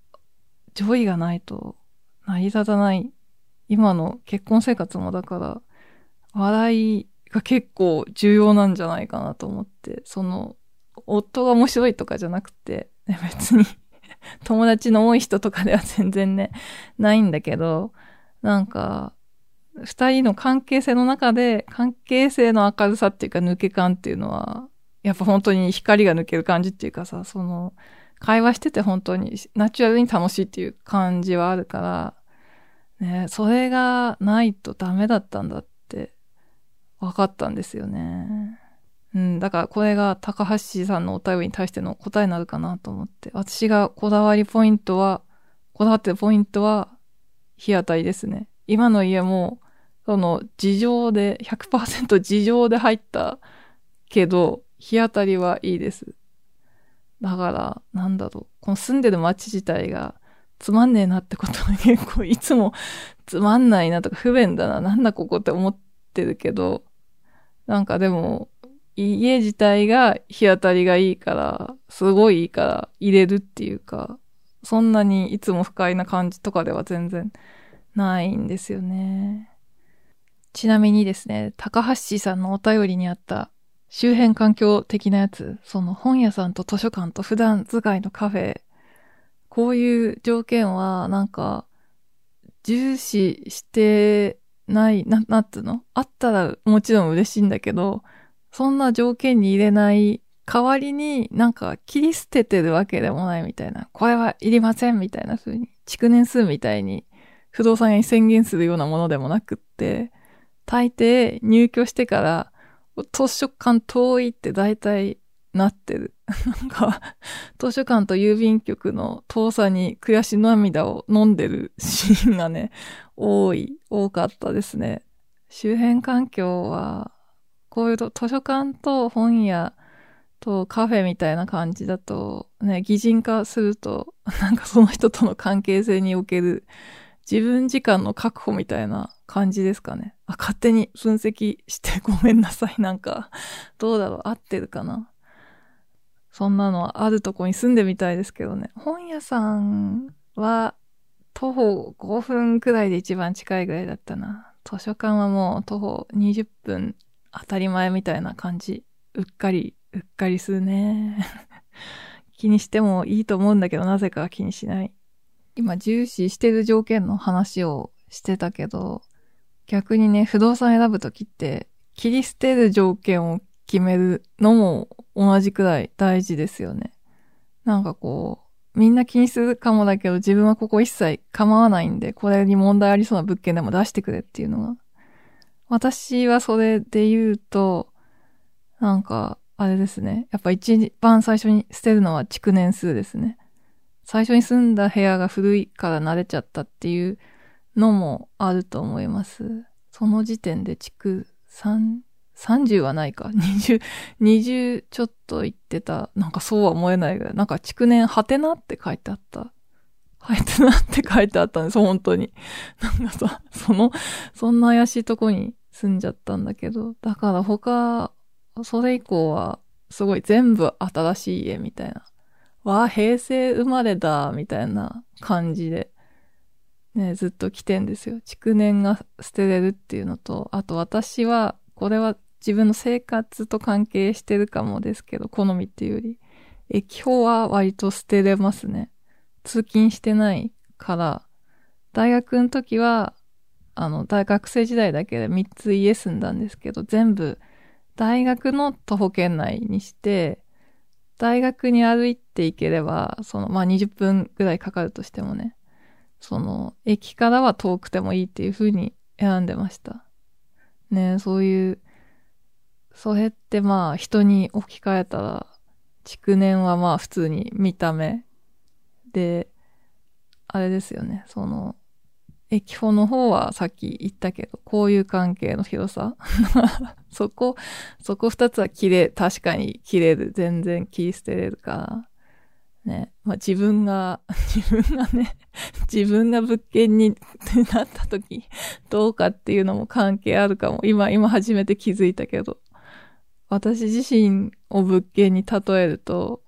上位がないと成り立たない。今の結婚生活もだから、笑いが結構重要なんじゃないかなと思って、その、夫が面白いとかじゃなくて、別に友達の多い人とかでは全然ね、ないんだけど、なんか、二人の関係性の中で、関係性の明るさっていうか抜け感っていうのは、やっぱ本当に光が抜ける感じっていうかさ、その、会話してて本当にナチュラルに楽しいっていう感じはあるから、ね、それがないとダメだったんだって分かったんですよね。うん、だからこれが高橋さんのお便りに対しての答えになるかなと思って、私がこだわりポイントは、こだわってるポイントは、日当たりですね。今の家も、その、事情で、100%事情で入ったけど、日当たりはいいです。だから、なんだろう。この住んでる街自体がつまんねえなってことは結構いつもつまんないなとか不便だな、なんだここって思っててるけど、なんかでも、家自体が日当たりがいいから、すごいいいから入れるっていうか、そんなにいつも不快な感じとかでは全然ないんですよね。ちなみにですね、高橋さんのお便りにあった周辺環境的なやつ、その本屋さんと図書館と普段使いのカフェ、こういう条件はなんか重視してない、な、なんつうの？あったらもちろん嬉しいんだけど、そんな条件に入れない代わりになんか切り捨ててるわけでもないみたいな。これはいりませんみたいな風に。築年数みたいに不動産屋に宣言するようなものでもなくって、大抵入居してから図書館遠いって大体なってる。なんか、図書館と郵便局の遠さに悔し涙を飲んでるシーンがね、多い、多かったですね。周辺環境は、こういう図書館と本屋とカフェみたいな感じだと、ね、擬人化すると、なんかその人との関係性における自分時間の確保みたいな感じですかね。あ、勝手に分析してごめんなさい。なんか、どうだろう合ってるかなそんなのあるとこに住んでみたいですけどね。本屋さんは徒歩5分くらいで一番近いぐらいだったな。図書館はもう徒歩20分当たり前みたいな感じ。うっかり、うっかりするね。気にしてもいいと思うんだけど、なぜか気にしない。今重視してる条件の話をしてたけど、逆にね、不動産選ぶときって、切り捨てる条件を決めるのも同じくらい大事ですよね。なんかこう、みんな気にするかもだけど、自分はここ一切構わないんで、これに問題ありそうな物件でも出してくれっていうのが。私はそれで言うと、なんか、あれですね。やっぱ一番最初に捨てるのは築年数ですね。最初に住んだ部屋が古いから慣れちゃったっていうのもあると思います。その時点で築3、30はないか。20、20ちょっと言ってた。なんかそうは思えないぐらい。なんか築年はてなって書いてあった。はてなって書いてあったんです、本当に。なんかさ、その、そんな怪しいとこに住んじゃったんだけど。だから他、それ以降は、すごい全部新しい家みたいな。わあ、平成生まれだ、みたいな感じで、ね、ずっと来てんですよ。築年が捨てれるっていうのと、あと私は、これは自分の生活と関係してるかもですけど、好みっていうより、液法は割と捨てれますね。通勤してないから、大学の時は、あの、大学生時代だけで3つ家住んだんですけど、全部大学の徒歩圏内にして、大学に歩いて行ければ、その、まあ、20分ぐらいかかるとしてもね、その、駅からは遠くてもいいっていう風に選んでました。ねそういう、それってまあ、人に置き換えたら、築年はまあ、普通に見た目で、あれですよね、その、駅法の方はさっき言ったけど、こういう関係の広さ。そこ、そこ二つは切れ、確かに切れる。全然切り捨てれるから。ね。まあ、自分が、自分がね、自分が物件になった時、どうかっていうのも関係あるかも。今、今初めて気づいたけど。私自身を物件に例えると、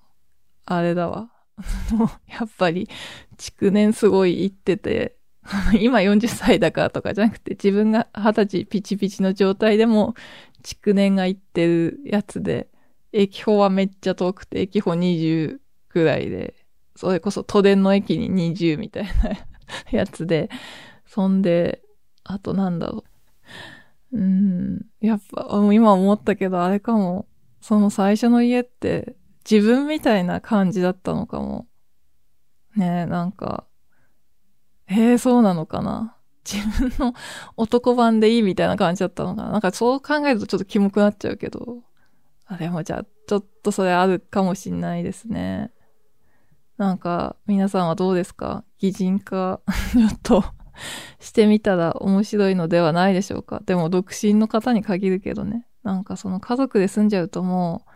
あれだわ。やっぱり、築年すごい行ってて、今40歳だからとかじゃなくて、自分が20歳ピチピチの状態でも、築年がいってるやつで、駅法はめっちゃ遠くて、駅法20くらいで、それこそ都電の駅に20みたいな やつで、そんで、あとなんだろう。うん、やっぱ、今思ったけど、あれかも。その最初の家って自分みたいな感じだったのかも。ねえ、なんか、へえー、そうなのかな。自分の男版でいいみたいな感じだったのかな。なんかそう考えるとちょっとキモくなっちゃうけど。あ、でもじゃあ、ちょっとそれあるかもしんないですね。なんか、皆さんはどうですか？擬人化、ちょっと してみたら面白いのではないでしょうか。でも、独身の方に限るけどね。なんかその家族で住んじゃうともう、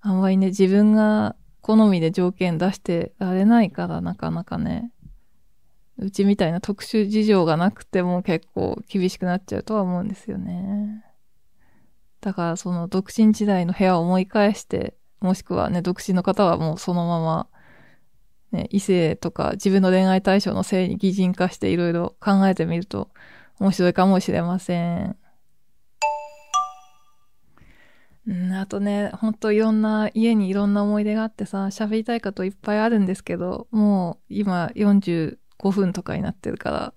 あんまりね、自分が好みで条件出してられないからなかなかね、うちみたいな特殊事情がなくても結構厳しくなっちゃうとは思うんですよね。だからその独身時代の部屋を思い返して、もしくはね、独身の方はもうそのまま、ね、異性とか自分の恋愛対象の性に擬人化していろいろ考えてみると面白いかもしれません。うん、あとね、ほんといろんな、家にいろんな思い出があってさ、喋りたいこといっぱいあるんですけど、もう今45分とかになってるから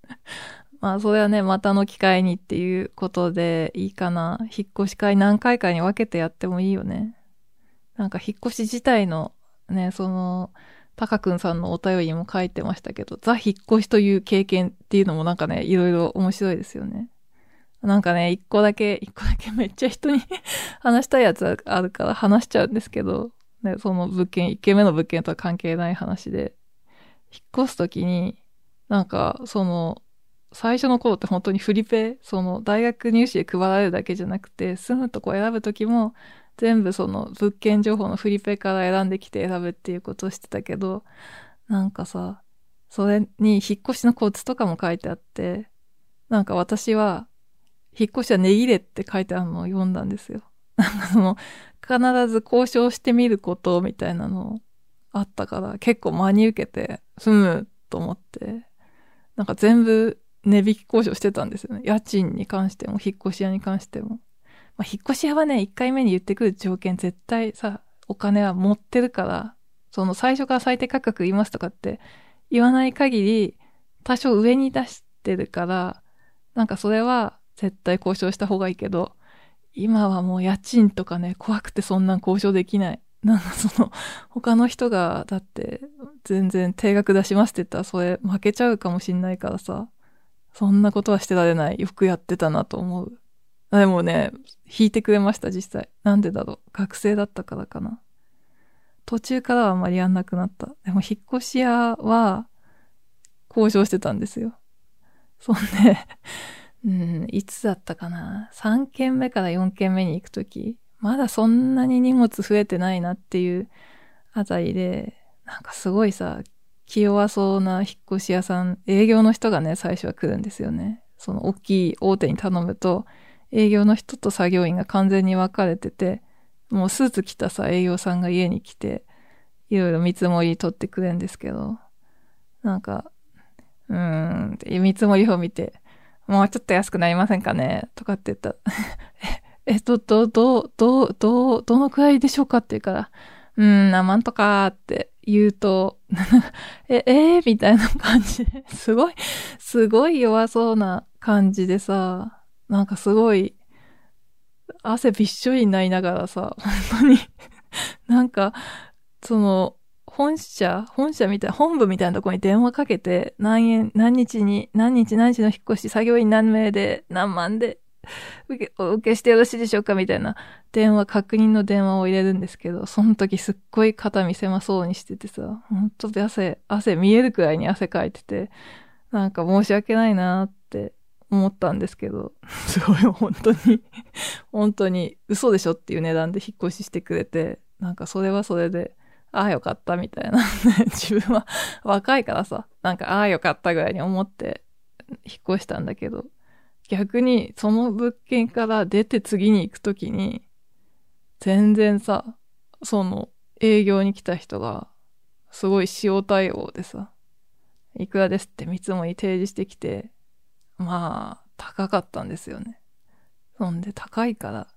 まあそれはね、またの機会にっていうことでいいかな。引っ越し会何回かに分けてやってもいいよね。なんか引っ越し自体のね、その、タカくんさんのお便りも書いてましたけど、ザ・引っ越しという経験っていうのもなんかね、いろいろ面白いですよね。なんかね、一個だけ、一個だけめっちゃ人に 話したいやつあるから話しちゃうんですけど、ね、その物件、一軒目の物件とは関係ない話で、引っ越すときに、なんか、その、最初の頃って本当にフリペ、その大学入試で配られるだけじゃなくて、住むとこ選ぶときも、全部その物件情報のフリペから選んできて選ぶっていうことをしてたけど、なんかさ、それに引っ越しのコツとかも書いてあって、なんか私は引っ越しは値切れって書いてあるのを読んだんですよ。なんかその、必ず交渉してみることみたいなのあったから、結構真に受けて、済むと思って、なんか全部値引き交渉してたんですよね。家賃に関しても、引っ越し屋に関しても。まあ、引っ越し屋はね、一回目に言ってくる条件絶対さ、お金は持ってるから、その最初から最低価格言いますとかって言わない限り、多少上に出してるから、なんかそれは絶対交渉した方がいいけど、今はもう家賃とかね、怖くてそんなん交渉できない。なんかその、他の人が、だって、全然定額出しますって言ったら、それ負けちゃうかもしんないからさ、そんなことはしてられない。よくやってたなと思う。でもね、引いてくれました、実際。なんでだろう？学生だったからかな。途中からはあまりやんなくなった。でも、引っ越し屋は、交渉してたんですよ。そんで、うん、いつだったかな？3軒目から4軒目に行くとき、まだそんなに荷物増えてないなっていうあたりで、なんかすごいさ、気弱そうな引っ越し屋さん、営業の人がね、最初は来るんですよね。その大きい大手に頼むと、営業の人と作業員が完全に分かれてて、もうスーツ着たさ、営業さんが家に来て、いろいろ見積もり取ってくれるんですけど、なんか、うーん、見積もりを見て、もうちょっと安くなりませんかねとかって言った。ら え、え、ど、ど、ど、ど、ど、どのくらいでしょうかって言うから、うーん、何万とかって言うと、え、えー、みたいな感じ、すごい、すごい弱そうな感じでさ、なんかすごい、汗びっしょりになりながらさ、本当になんか、その、本社、本社みたい、本部みたいなとこに電話かけて、何円、何日に、何日何日の引っ越し、作業員何名で、何万で、受け、お受けしてよろしいでしょうかみたいな電話、確認の電話を入れるんですけど、その時すっごい肩見せまそうにしててさ、ほんと汗、汗見えるくらいに汗かいてて、なんか申し訳ないなっ思ったんですけど、すごい本当に本当に嘘でしょっていう値段で引っ越ししてくれて、なんかそれはそれで、ああよかったみたいな。自分は若いからさ、なんかああよかったぐらいに思って引っ越したんだけど、逆にその物件から出て次に行くときに、全然さ、その営業に来た人が、すごい塩対応でさ、いくらですって見積もり提示してきて、まあ、高かったんですよね。そんで高いから、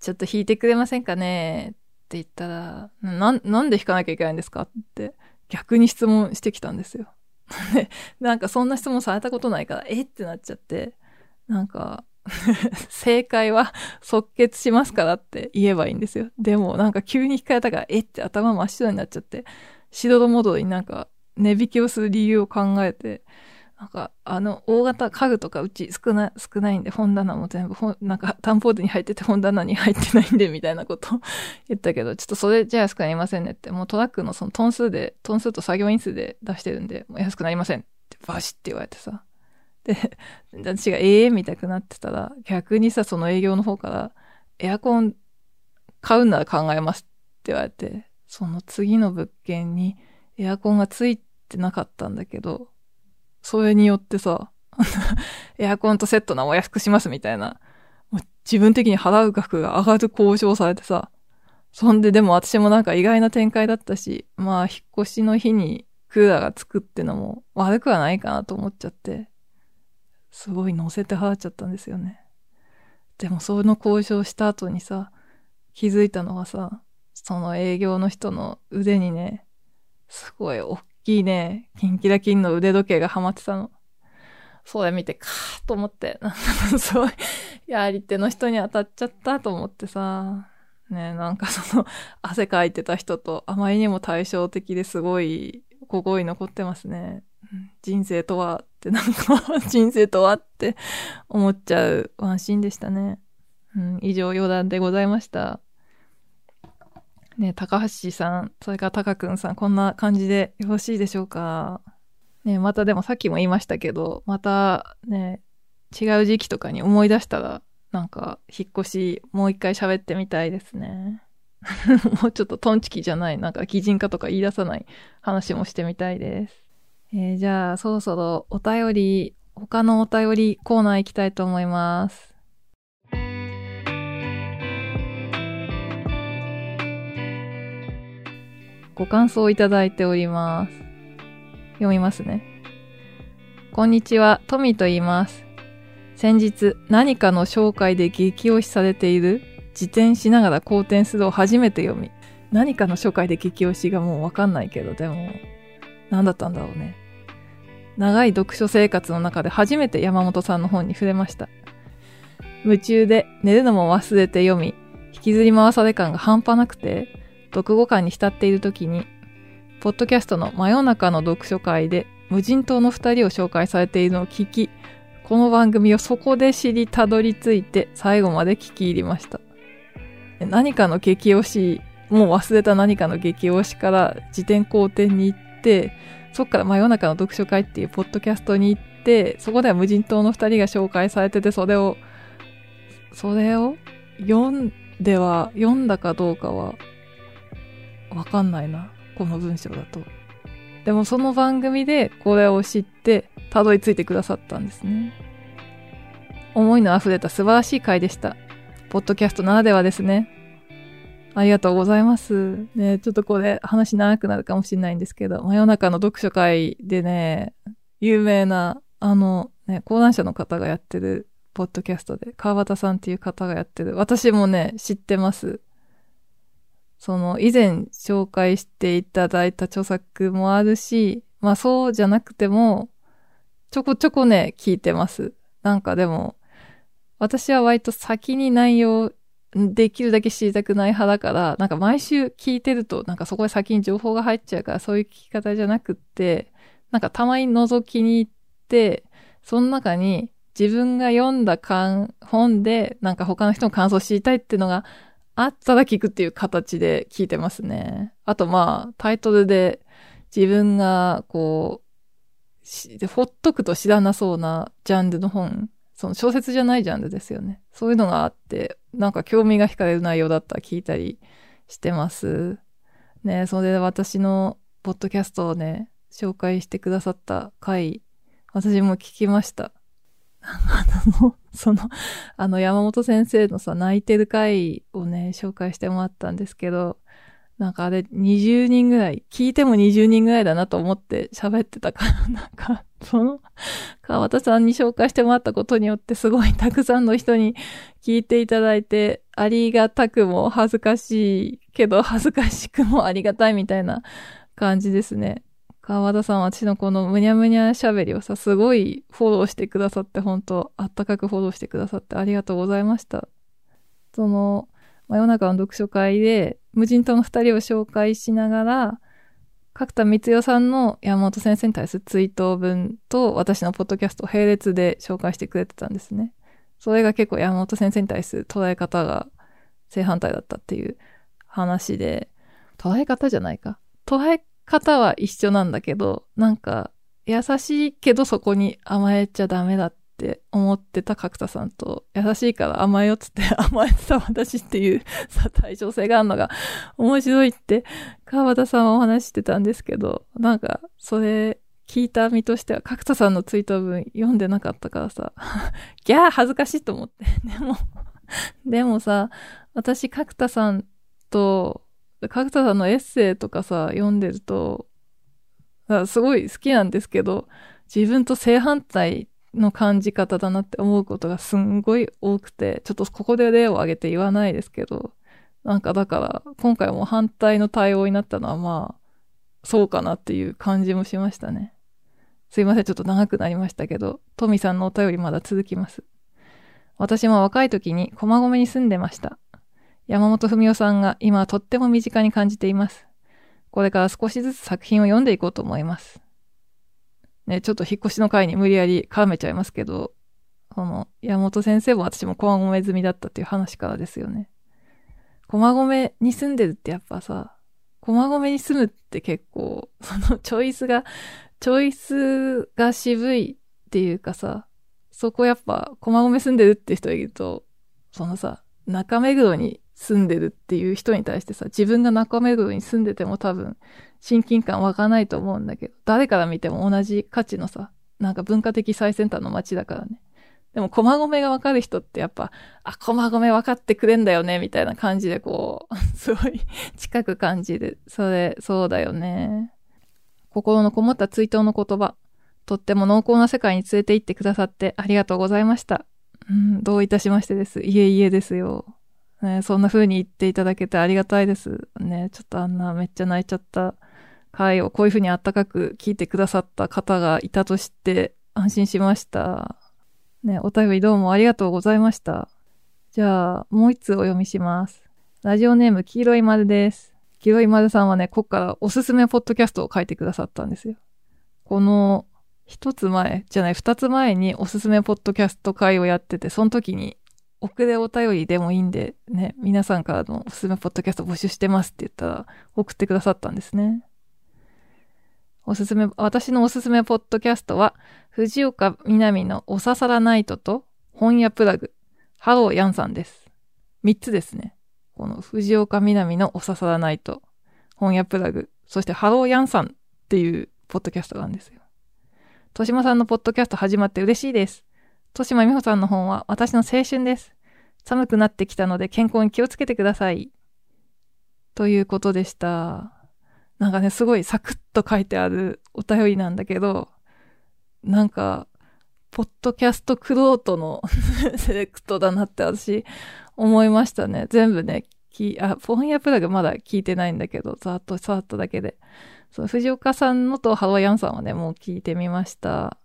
ちょっと引いてくれませんかねって言ったら、な、なんで弾かなきゃいけないんですかって逆に質問してきたんですよ。で、なんかそんな質問されたことないから、えってなっちゃって、なんか、正解は即決しますからって言えばいいんですよ。でもなんか急に聞かれたから、えって頭真っ白になっちゃって、しどろもどろになんか値引きをする理由を考えて、なんか、あの、大型家具とかうち少な、少ないんで、本棚も全部、本、なんか、担保でに入ってて本棚に入ってないんで、みたいなこと 言ったけど、ちょっとそれじゃ安くなりませんねって、もうトラックのそのトン数で、トン数と作業員数で出してるんで、もう安くなりませんってバシって言われてさ。で、私がええー、みたくなってたら、逆にさ、その営業の方から、エアコン買うなら考えますって言われて、その次の物件にエアコンがついてなかったんだけど、それによってさ、エアコンとセットなお安くしますみたいな、もう自分的に払う額が上がる交渉されてさ、そんででも私もなんか意外な展開だったし、まあ引っ越しの日にクーラーがつくってのも悪くはないかなと思っちゃって、すごい乗せて払っちゃったんですよね。でもその交渉した後にさ、気づいたのがさ、その営業の人の腕にね、すごい大きいね、キンキラキンの腕時計がはまってたの。それ見て、カーと思って、なんかすごい、やり手の人に当たっちゃったと思ってさ、ね、なんかその、汗かいてた人とあまりにも対照的ですごい、心に残ってますね。人生とはって、なんか 人生とはって思っちゃうワンシーンでしたね。うん、以上余談でございました。ね、高橋さん、それから高くんさん、こんな感じでよろしいでしょうか？ね、またでもさっきも言いましたけど、またね、違う時期とかに思い出したら、なんか、引っ越し、もう一回喋ってみたいですね。もうちょっとトンチキじゃない、なんか擬人化とか言い出さない話もしてみたいです。えー、じゃあ、そろそろお便り、他のお便りコーナー行きたいと思います。ご感想をいただいております。読みますね。こんにちは、トミーと言います。先日、何かの紹介で激推しされている自転しながら好転するを初めて読み、何かの紹介で激推しがもうわかんないけど、でも、何だったんだろうね。長い読書生活の中で初めて山本さんの本に触れました。夢中で寝るのも忘れて読み、引きずり回され感が半端なくて、読後感に浸っている時に、ポッドキャストの真夜中の読書会で無人島の二人を紹介されているのを聞き、この番組をそこで知りたどり着いて最後まで聞き入りました。何かの激推し、もう忘れた何かの激推しから自転校店に行って、そっから真夜中の読書会っていうポッドキャストに行って、そこでは無人島の二人が紹介されてて、それを、それを読んでは、読んだかどうかはわかんないな。この文章だと。でもその番組でこれを知ってたどり着いてくださったんですね。思いの溢れた素晴らしい回でした。ポッドキャストならではですね。ありがとうございます。ね、ちょっとこれ話長くなるかもしれないんですけど、真夜中の読書会でね、有名な、あの、ね、講談社の方がやってるポッドキャストで、川端さんっていう方がやってる、私もね、知ってます。その以前紹介していただいた著作もあるし、まあそうじゃなくても、ちょこちょこね、聞いてます。なんかでも、私は割と先に内容、できるだけ知りたくない派だから、なんか毎週聞いてると、なんかそこで先に情報が入っちゃうから、そういう聞き方じゃなくって、なんかたまに覗きに行って、その中に自分が読んだ本で、なんか他の人の感想を知りたいっていうのがあったら聞くっていう形で聞いてますね。あとまあ、タイトルで自分がこう、ほっとくと知らなそうなジャンルの本、その小説じゃないジャンルですよね。そういうのがあって、なんか興味が惹かれる内容だったら聞いたりしてます。ねそれで私のポッドキャストをね、紹介してくださった回、私も聞きました。あの、その、あの、山本先生のさ、泣いてる回をね、紹介してもらったんですけど、なんかあれ、20人ぐらい、聞いても20人ぐらいだなと思って喋ってたから、なんか、その、川端さんに紹介してもらったことによって、すごいたくさんの人に聞いていただいて、ありがたくも恥ずかしいけど、恥ずかしくもありがたいみたいな感じですね。川田さんは私のこのむにゃむにゃ喋りをさ、すごいフォローしてくださって、本当あったかくフォローしてくださってありがとうございました。その、真夜中の読書会で、無人島の二人を紹介しながら、角田光代さんの山本先生に対する追悼文と私のポッドキャストを並列で紹介してくれてたんですね。それが結構山本先生に対する捉え方が正反対だったっていう話で、捉え方じゃないか。捉え方は一緒なんだけど、なんか優しいけどそこに甘えちゃダメだって思ってた角田さんと、優しいから甘えよっつって 甘えてた私っていう さ、対称性があるのが 面白いって川田さんはお話してたんですけど、なんかそれ聞いた身としては角田さんのツイート文読んでなかったからさ、ギャー恥ずかしいと思って。でも、でもさ、私角田さんと角田さんのエッセイとかさ、読んでると、すごい好きなんですけど、自分と正反対の感じ方だなって思うことがすんごい多くて、ちょっとここで例を挙げて言わないですけど、なんかだから、今回も反対の対応になったのはまあ、そうかなっていう感じもしましたね。すいません、ちょっと長くなりましたけど、トミさんのお便りまだ続きます。私も若い時に駒込に住んでました。山本文夫さんが今はとっても身近に感じています。これから少しずつ作品を読んでいこうと思います。ね、ちょっと引っ越しの会に無理やり絡めちゃいますけど、この山本先生も私も駒込済みだったっていう話からですよね。駒込に住んでるってやっぱさ、駒込に住むって結構、そのチョイスが、チョイスが渋いっていうかさ、そこやっぱ駒込住んでるって人いると、そのさ、中目黒に住んでるっていう人に対してさ、自分が中目黒に住んでても多分、親近感湧かないと思うんだけど、誰から見ても同じ価値のさ、なんか文化的最先端の街だからね。でも、駒込がわかる人ってやっぱ、あ、駒込わかってくれんだよね、みたいな感じでこう、すごい 近く感じる。それ、そうだよね。心のこもった追悼の言葉。とっても濃厚な世界に連れて行ってくださってありがとうございました。うん、どういたしましてです。いえいえですよ。ね、そんな風に言っていただけてありがたいです。ね、ちょっとあんなめっちゃ泣いちゃった回をこういう風にあったかく聞いてくださった方がいたと知って安心しました。ね、お便りどうもありがとうございました。じゃあ、もう一通お読みします。ラジオネーム黄色い丸です。黄色い丸さんはね、こっからおすすめポッドキャストを書いてくださったんですよ。この一つ前、じゃない二つ前におすすめポッドキャスト会をやってて、その時に遅れお便りでもいいんで、ね、皆さんからのおすすめポッドキャスト募集してますって言ったら、送ってくださったんですね。おすすめ、私のおすすめポッドキャストは、藤岡みなみのおささらナイトと、本屋プラグ、ハローヤンさんです。三つですね。この藤岡みなみのおささらナイト、本屋プラグ、そしてハローヤンさんっていうポッドキャストがあるんですよ。豊島さんのポッドキャスト始まって嬉しいです。豊島美穂さんの本は私の青春です。寒くなってきたので健康に気をつけてください。ということでした。なんかね、すごいサクッと書いてあるお便りなんだけど、なんか、ポッドキャストクロートの セレクトだなって私思いましたね。全部ね、き、あ、本屋プラグまだ聞いてないんだけど、ざっと触っただけで。そう、藤岡さんのとハローヤンさんはね、もう聞いてみました。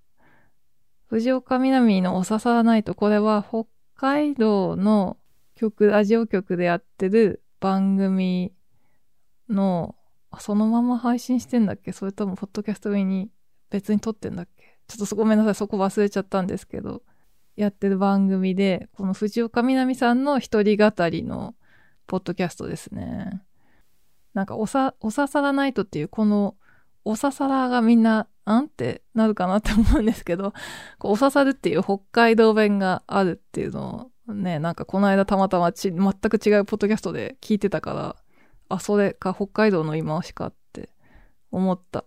藤岡みなみのおささらないと、これは北海道の曲、ラジオ局でやってる番組の、そのまま配信してんだっけ？それともポッドキャスト上に別に撮ってんだっけ？ちょっとごめんなさい、そこ忘れちゃったんですけど、やってる番組で、この藤岡みなみさんの一人語りのポッドキャストですね。なんか、おさ、おささらないとっていう、この、おささらがみんなん？ってなるかなって思うんですけど、こうお刺さるっていう北海道弁があるっていうのをね、なんかこの間たまたまち全く違うポッドキャストで聞いてたから、あ、それか北海道の今しかって思った。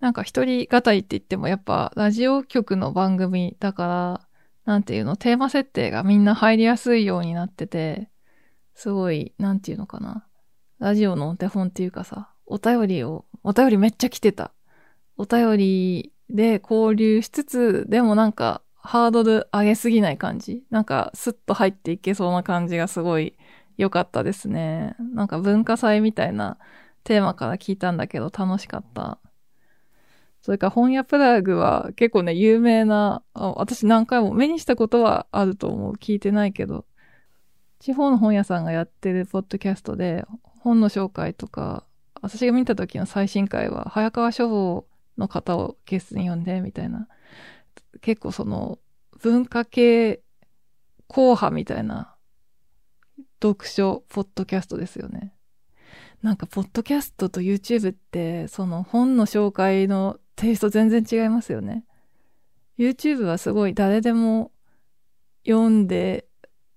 なんか一人語りって言ってもやっぱラジオ局の番組だから、なんていうの、テーマ設定がみんな入りやすいようになってて、すごい、なんていうのかな。ラジオのお手本っていうかさ、お便りを、お便りめっちゃ来てた。お便りで交流しつつ、でもなんかハードル上げすぎない感じ？なんかスッと入っていけそうな感じがすごい良かったですね。なんか文化祭みたいなテーマから聞いたんだけど楽しかった。それから本屋プラグは結構ね、有名な、私何回も目にしたことはあると思う。聞いてないけど。地方の本屋さんがやってるポッドキャストで、本の紹介とか、私が見た時の最新回は、早川書房の方をゲストに呼んで、みたいな。結構その、文化系硬派みたいな読書ポッドキャストですよね。なんか、ポッドキャストと YouTube って、その本の紹介のテイスト全然違いますよね。YouTube はすごい誰でも読んで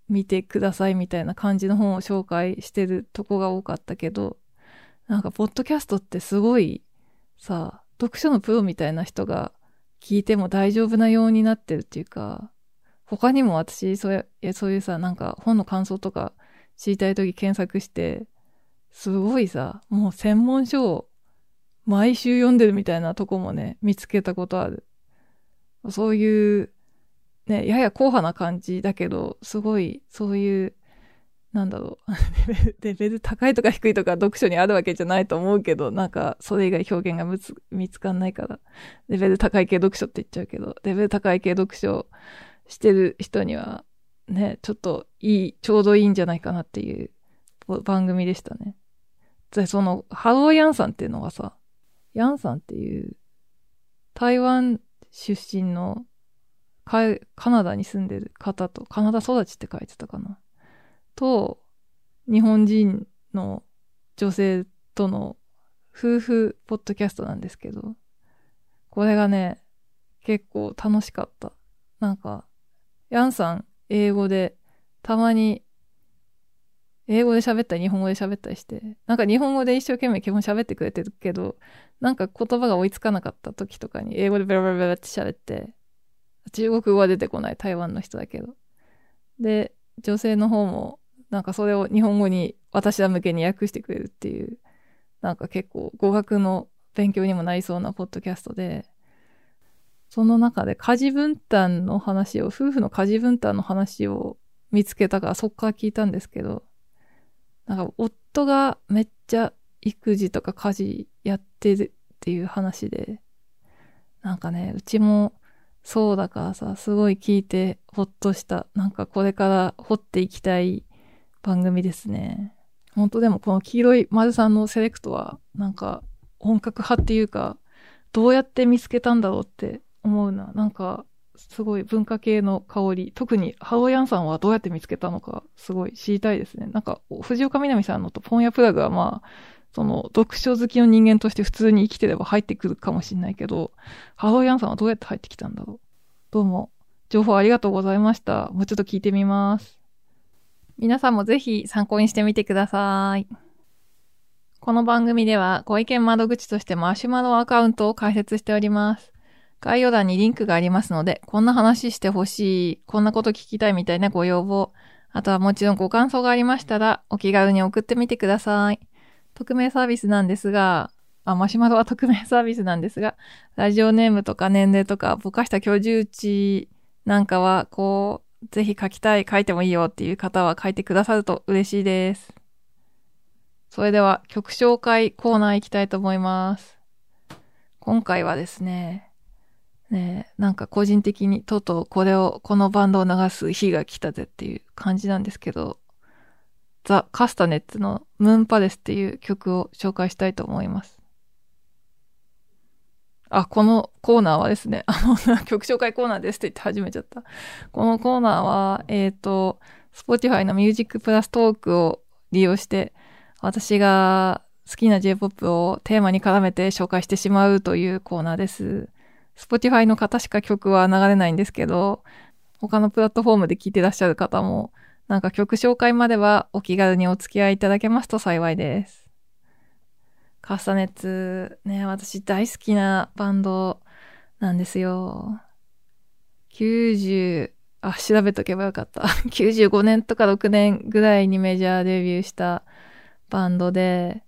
みてくださいみたいな感じの本を紹介してるとこが多かったけど、なんか、ポッドキャストってすごいさ、読書のプロみたいな人が聞いても大丈夫なようになってるっていうか、他にも私、そういう、そういうさ、なんか本の感想とか知りたいとき検索して、すごいさ、もう専門書を毎週読んでるみたいなとこもね、見つけたことある。そういう、ね、やや硬派な感じだけど、すごい、そういう、なんだろう。レベル高いとか低いとか読書にあるわけじゃないと思うけど、なんか、それ以外表現がむつ見つかんないから、レベル高い系読書って言っちゃうけど、レベル高い系読書してる人には、ね、ちょっといい、ちょうどいいんじゃないかなっていう番組でしたね。で、その、ハローヤンさんっていうのがさ、ヤンさんっていう台湾出身のカナダに住んでる方と、カナダ育ちって書いてたかな。と、日本人の女性との夫婦ポッドキャストなんですけど、これがね、結構楽しかった。なんか、ヤンさん英語でたまに英語で喋ったり日本語で喋ったりして、なんか日本語で一生懸命基本喋ってくれてるけど、なんか言葉が追いつかなかった時とかに英語でベラベラベラって喋って、中国語は出てこない台湾の人だけど。で、女性の方も、なんかそれを日本語に私ら向けに訳してくれるっていう、なんか結構語学の勉強にもなりそうなポッドキャストで、その中で家事分担の話を、夫婦の家事分担の話を見つけたからそっから聞いたんですけど、なんか夫がめっちゃ育児とか家事やってるっていう話で、なんかね、うちもそうだからさ、すごい聞いてほっとした。なんかこれから掘っていきたい番組ですね。本当でもこの黄色い丸さんのセレクトは、なんか本格派っていうか、どうやって見つけたんだろうって思うな。なんか、すごい文化系の香り。特にハロヤンさんはどうやって見つけたのか、すごい知りたいですね。なんか、藤岡みなみさんのとポンヤプラグはまあ、その、読書好きの人間として普通に生きてれば入ってくるかもしれないけど、ハロヤンさんはどうやって入ってきたんだろう。どうも、情報ありがとうございました。もうちょっと聞いてみます。皆さんもぜひ参考にしてみてください。この番組ではご意見窓口としてマシュマロアカウントを開設しております。概要欄にリンクがありますので、こんな話してほしい、こんなこと聞きたいみたいなご要望、あとはもちろんご感想がありましたら、お気軽に送ってみてください。匿名サービスなんですが、あ、マシュマロは匿名サービスなんですが、ラジオネームとか年齢とか、ぼかした居住地なんかは、こう、ぜひ書きたい、書いてもいいよっていう方は書いてくださると嬉しいです。それでは曲紹介コーナー行きたいと思います。今回はですね、ねなんか個人的にとうとうこれを、このバンドを流す日が来たぜっていう感じなんですけど、ザ・カスタネッツのムーンパレスっていう曲を紹介したいと思います。あ、このコーナーはですね、あの、曲紹介コーナーですって言って始めちゃった。このコーナーは、えっ、ー、と、Spotify の Music プラストークを利用して、私が好きな J-POP をテーマに絡めて紹介してしまうというコーナーです。Spotify の方しか曲は流れないんですけど、他のプラットフォームで聴いてらっしゃる方も、なんか曲紹介まではお気軽にお付き合いいただけますと幸いです。カスタネッツ、ね、私大好きなバンドなんですよ。90、あ、調べとけばよかった。95年とか6年ぐらいにメジャーデビューしたバンドで、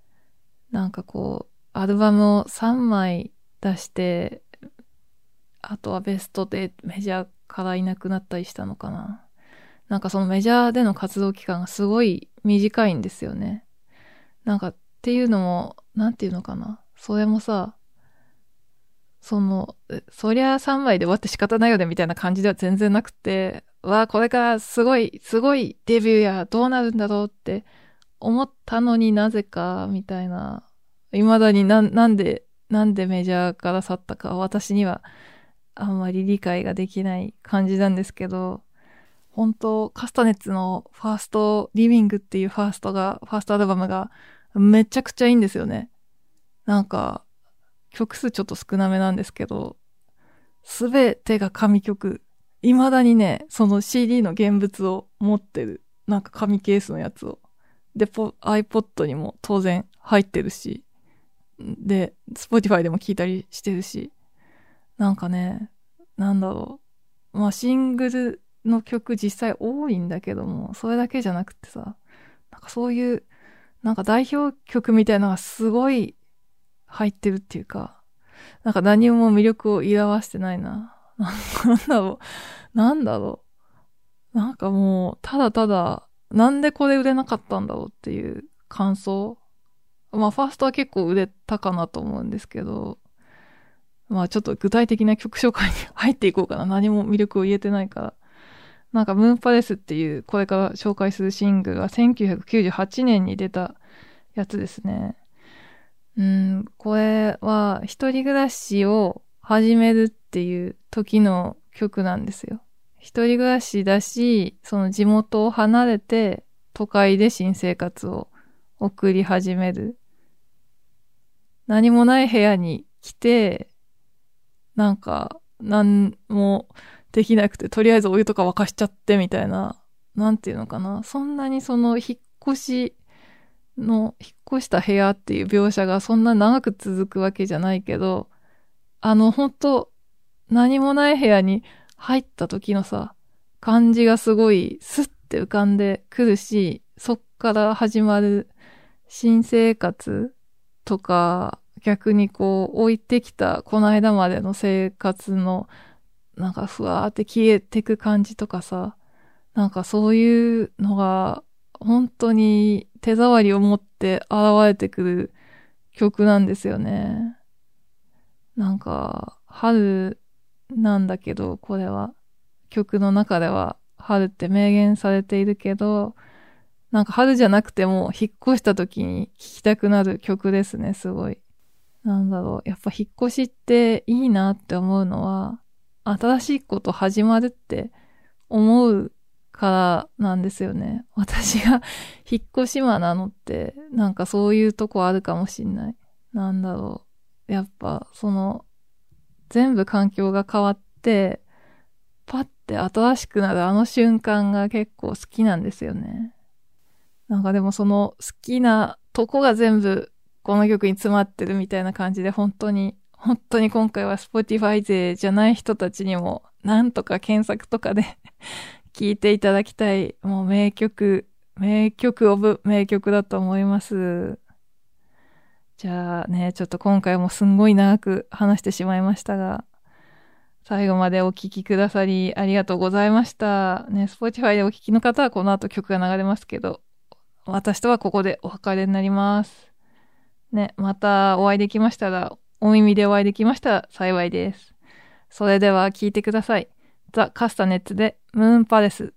なんかこう、アルバムを3枚出して、あとはベストでメジャーからいなくなったりしたのかな。なんかそのメジャーでの活動期間がすごい短いんですよね。なんかっていうのも、なんていうのかな？それもさ、その、そりゃ3枚で終わって仕方ないよねみたいな感じでは全然なくて、わあ、これからすごい、すごいデビューや、どうなるんだろうって思ったのになぜか、みたいな。未だにな、なんで、なんでメジャーから去ったか、私にはあんまり理解ができない感じなんですけど、本当カスタネッツのファースト、リビングっていうファーストが、ファーストアルバムがめちゃくちゃいいんですよね。なんか、曲数ちょっと少なめなんですけど、すべてが紙曲。未だにね、その CD の現物を持ってる。なんか紙ケースのやつを。で、iPod にも当然入ってるし。で、Spotify でも聴いたりしてるし。なんかね、なんだろう。まあ、シングルの曲実際多いんだけども、それだけじゃなくてさ、なんかそういう、なんか代表曲みたいなのがすごい入ってるっていうか、なんか何も魅力を表してないな。なんだろう。なんだろう。なんかもう、ただただ、なんでこれ売れなかったんだろうっていう感想。まあ、ファーストは結構売れたかなと思うんですけど、まあ、ちょっと具体的な曲紹介に入っていこうかな。何も魅力を言えてないから。なんか、ムーンパレスっていう、これから紹介するシングルが1998年に出たやつですね。うん、これは一人暮らしを始めるっていう時の曲なんですよ。一人暮らしだし、その地元を離れて都会で新生活を送り始める。何もない部屋に来て、なんか、何もできなくて、とりあえずお湯とか沸かしちゃってみたいな、なんていうのかな。そんなにその引っ越しの引っ越した部屋っていう描写がそんな長く続くわけじゃないけど、あの、ほんと、何もない部屋に入った時のさ、感じがすごいスッて浮かんでくるし、そっから始まる新生活とか、逆にこう置いてきたこの間までの生活のなんかふわーって消えてく感じとかさ、なんかそういうのが本当に手触りを持って現れてくる曲なんですよね。なんか、春なんだけど、これは。曲の中では春って明言されているけど、なんか春じゃなくても引っ越した時に聴きたくなる曲ですね、すごい。なんだろう。やっぱ引っ越しっていいなって思うのは、新しいこと始まるって思うからなんですよね。私が引っ越し魔なのって、なんかそういうとこあるかもしんない。なんだろう。やっぱ、その、全部環境が変わって、パッて新しくなるあの瞬間が結構好きなんですよね。なんかでもその好きなとこが全部この曲に詰まってるみたいな感じで本当に、本当に今回は Spotify 勢じゃない人たちにもなんとか検索とかで 聴いていただきたい、もう名曲、名曲オブ名曲だと思います。じゃあね、ちょっと今回もすんごい長く話してしまいましたが、最後までお聴きくださりありがとうございました。ね、Spotify でお聴きの方はこの後曲が流れますけど、私とはここでお別れになります。ね、またお会いできましたら、お耳でお会いできましたら幸いです。それでは聞いてください。ザ・カスタネッツでムーンパレス